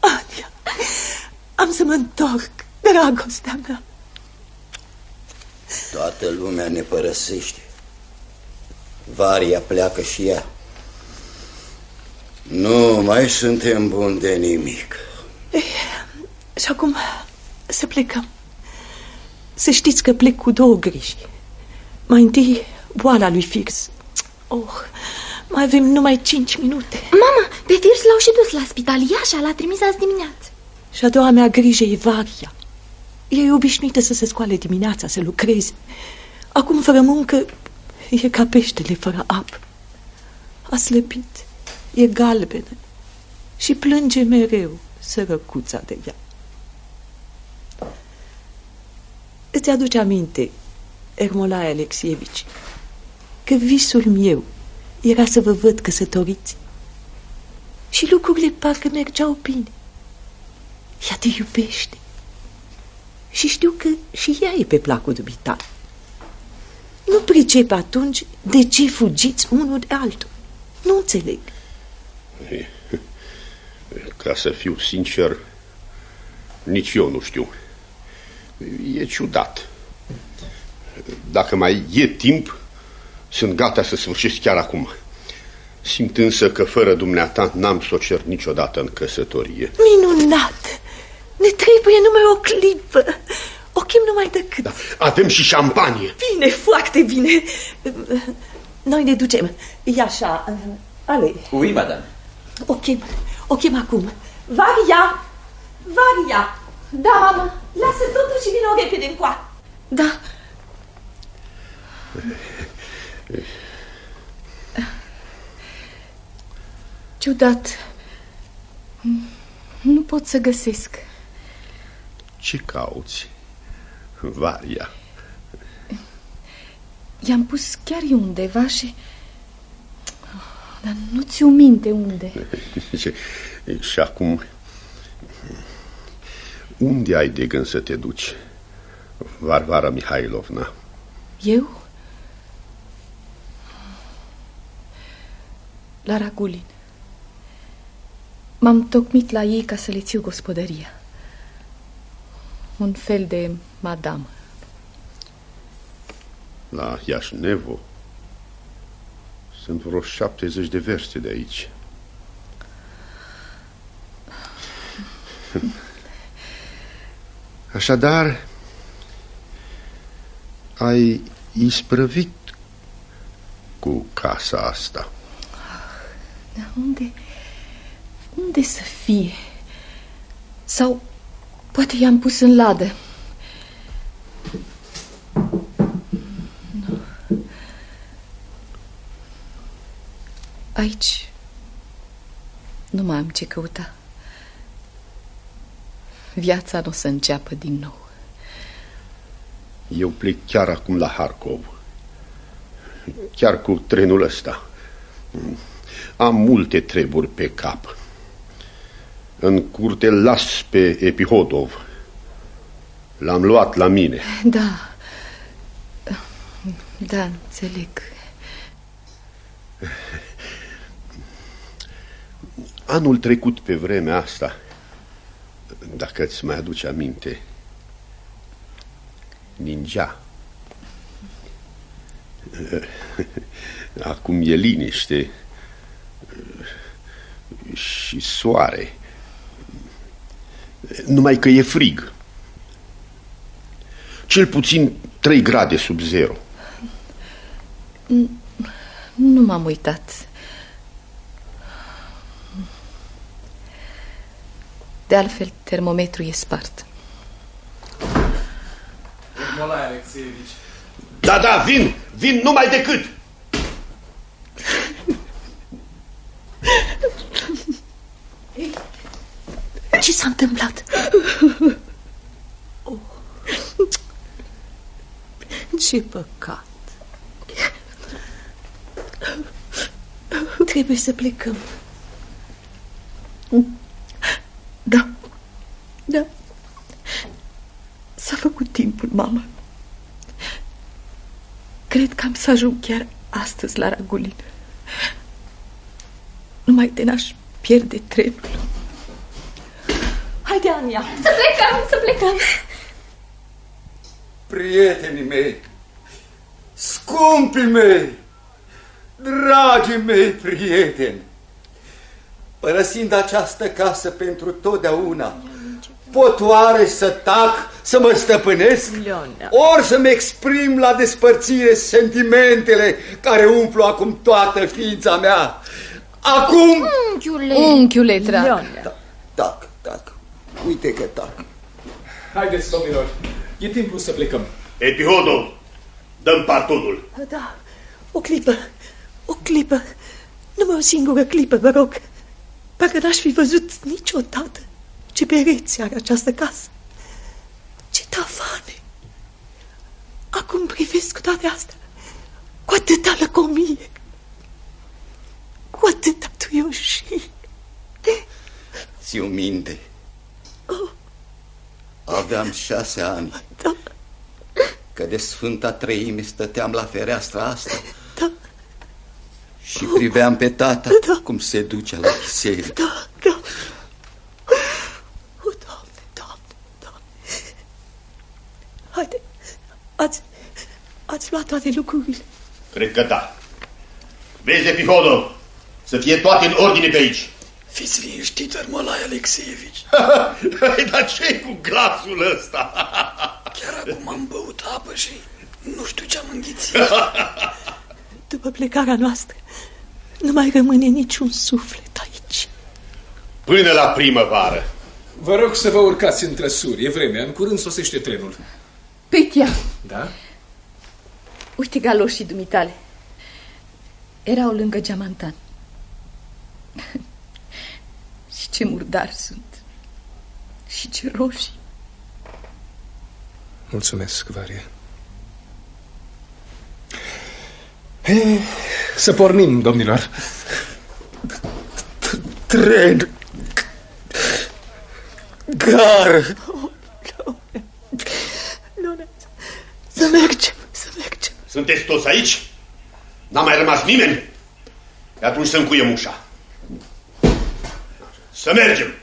Ania, am să mă întorc, dragostea mea. Toată lumea ne părăsește. Varia pleacă și ea. Nu mai suntem buni de nimic. Și acum să plecăm. Să știți că plec cu două griji. Mai întâi boala lui Fix. Oh, mai avem numai cinci minute. Mama, pe Firs l-au și dus la spital. Iașa l-a trimis azi dimineață. Și a doua mea grijă e Varia. E obișnuită să se scoale dimineața, să lucreze. Acum, fără muncă, E ca peștele fără apă. A slăbit, e galbenă și plânge mereu sărăcuța de ea. Îți aduce aminte, Ermolae Alexievici, că visul meu era să vă văd căsătoriți și lucrurile parcă mergeau bine. Ea te iubește și știu că și ea e pe placul dubitar. Nu pricep atunci de ce fugiți unul de altul. Nu înțeleg. Ca să fiu sincer, nici eu nu știu. E ciudat. Dacă mai e timp, sunt gata să sfârșesc chiar acum. Simt însă că fără dumneata n-am să o cer niciodată în căsătorie. Minunat! Ne trebuie numai o clipă. O chem numai decât. Da. Avem și șampanie. Bine, foarte bine. Noi ne ducem. E așa. Ale. Oui, madame. O chem, o chem acum. Varia! Varia! Da, mamă, lasă totul și vină repede încoa. Da. Ciudat. Nu pot să găsesc. Ce cauți, Varia? I-am pus chiar eu undeva și... Dar nu ți-o minte unde. și, și acum... Unde ai de gând să te duci, Varvara Mihailovna? Eu? La Ragulin. M-am tocmit la ei ca să le țiu gospodăria. Un fel de madamă. La Iașnevo sunt vreo 70 de verste de aici. Așadar, ai isprăvit cu casa asta. Dar unde, unde să fie? Sau poate i-am pus în ladă. Nu. Aici nu mai am ce căuta. Viața nu o să înceapă din nou. Eu plec chiar acum la Harkov. Chiar cu trenul ăsta. Am multe treburi pe cap. În curte las pe Epihodov. L-am luat la mine. Da. Da, înțeleg. Anul trecut pe vremea asta, dacă îți mai aduce aminte, ningea. Acum e liniște și soare. Numai că e frig. Cel puțin 3 grade sub zero. Nu m-am uitat. De altfel, termometrul e spart. Nicolae Alexeevici. Da, da, vin, vin numai decât. Ce s-a întâmplat? Oh. Ce păcat. Trebuie să plecăm. Da. Da. S-a făcut timpul, mamă. Cred că am să ajung chiar astăzi la Ragulin. Numai de n-aș pierde trenul. Haide, Ania! Să plecăm, să plecăm! Prietenii mei, scumpii mei, dragii mei prieteni, părăsind această casă pentru totdeauna, pot oare să tac, să mă stăpânesc? Ori să-mi exprim la despărțire sentimentele care umplu acum toată ființa mea? Acum... Unchiule! Unchiule, drag! Da, tac, tac. Uite că tac. Haideți, domnilor, e timpul să plecăm. Epihodov, dăm partonul. Da, O clipă, o clipă, numai o singură clipă, vă rog. Parcă n-aș fi văzut niciodată ce pereți are această casă. Ce tavane! Acum privesc cu toate astea cu atâta lăcomie, cu atâta tuioșie. Ți-o minte. Oh, Aveam șase ani. Da. Că de Sfânta Treime stăteam la fereastra asta. Da. Și priveam pe tata cum se duce la biserică. Da, da. O, Doamne, Doamne, Doamne. Haide, ați, ați luat toate lucrurile. Cred că da. Vezi, Epihodul, să fie toate în ordine pe aici. Fiți liniștit, Armolai Alexeevici. Dar ce cu glasul ăsta? Chiar acum am băut apă și nu știu ce am înghițit. După plecarea noastră, nu mai rămâne niciun suflet aici. Până la primăvară. Vă rog să vă urcați în trăsuri, e vremea, în curând sosește trenul. Petia, Da? uite galoșii dumitale. Erau lângă geamantan. și ce murdari sunt. Și ce roșii. Mulțumesc, Varia. He, să pornim, domnilor. Tren. Gar. Luna, să mergem, să mergem. Sunteți toți aici? N-a mai rămas nimeni? E atunci să încuiem ușa. Să mergem!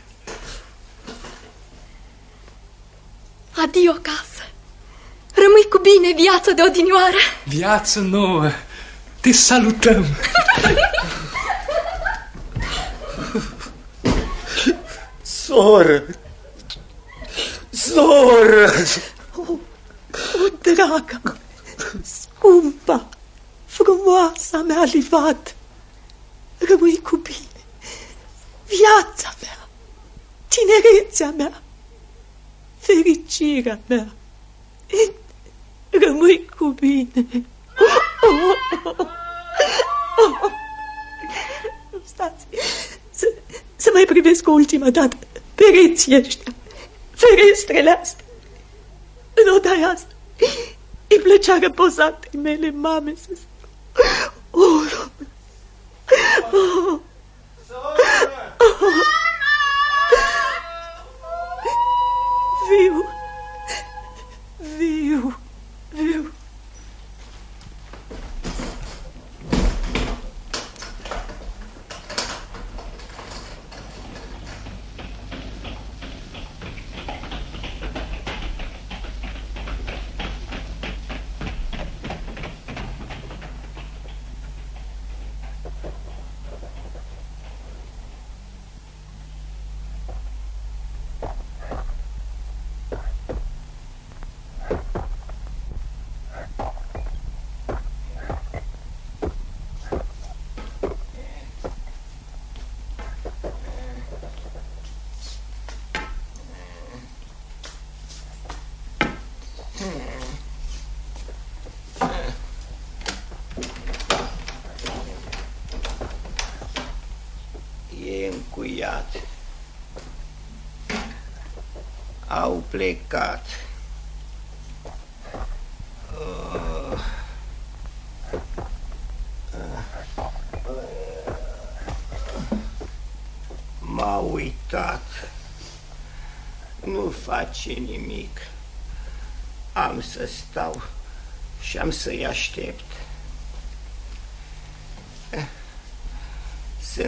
Adio, casă. Rămâi cu bine viață de odinioară. Viață nouă, te salutăm. Soră. Soră. O, o draga, scumpa, frumoasa mea livat, rămâi cu bine. Viața mea, tinerețea mea, fericirea mea, rămâi cu bine. Stați, să, să mai privesc o ultimă dată pereții ăștia, ferestrele astea. În odaia asta îi plăcea răposatei mele mame să Oh, Doamne! Oh. Oh. Viu! Viu! Viu! E încuiat. Au plecat. Uh. M-a uitat. Nu face nimic. Am să stau și am să-i aștept.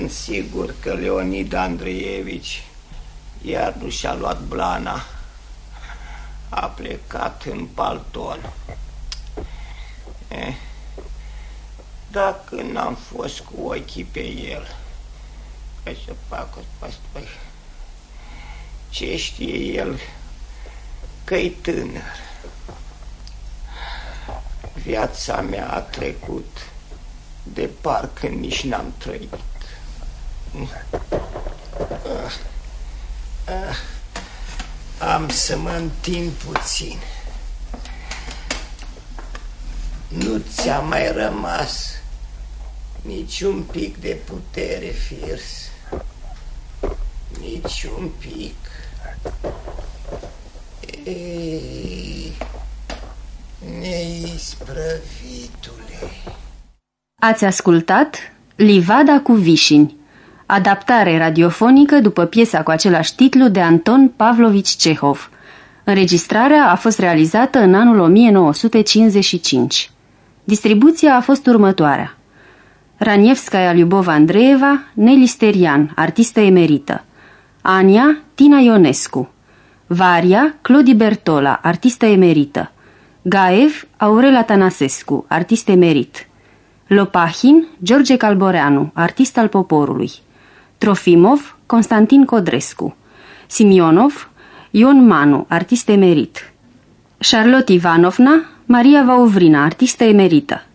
Sunt sigur că Leonid Andreevici iar nu și-a luat blana. A plecat în palton. Eh, dacă n-am fost cu ochii pe el, că să fac păi, ce știe el că-i tânăr. Viața mea a trecut de parcă nici n-am trăit. Ah, ah, Am să mă întind puțin. Nu ți-a mai rămas niciun pic de putere, Firs. Niciun pic. Ei, neisprăvitule. Ați ascultat Livada cu vișini, adaptare radiofonică după piesa cu același titlu de Anton Pavlovici Cehov. Înregistrarea a fost realizată în anul 1955. Distribuția a fost următoarea. Ranievskaya Lyubova Andreeva, Nelly Sterian, artistă emerită. Ania, Tina Ionescu. Varia, Clodi Bertola, artistă emerită. Gaev, Aurela Tanasescu, artist emerit. Lopahin, George Calboreanu, artist al poporului. Trofimov, Constantin Codrescu. Simionov, Ion Manu, artist emerit. Charlotte Ivanovna, Maria Vauvrina, artistă emerită.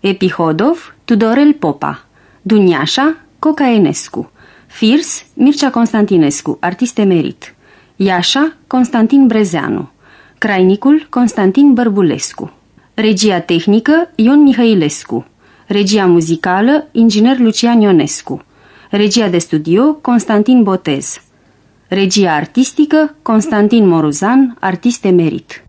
Epihodov, Tudorel Popa. Duniașa, Coca Enescu. Firs, Mircea Constantinescu, artist emerit. Iașa, Constantin Brezeanu. Crainicul, Constantin Bărbulescu. Regia tehnică, Ion Mihailescu. Regia muzicală, inginer Lucian Ionescu. Regia de studio, Constantin Botez. Regia artistică, Constantin Moruzan, artist emerit.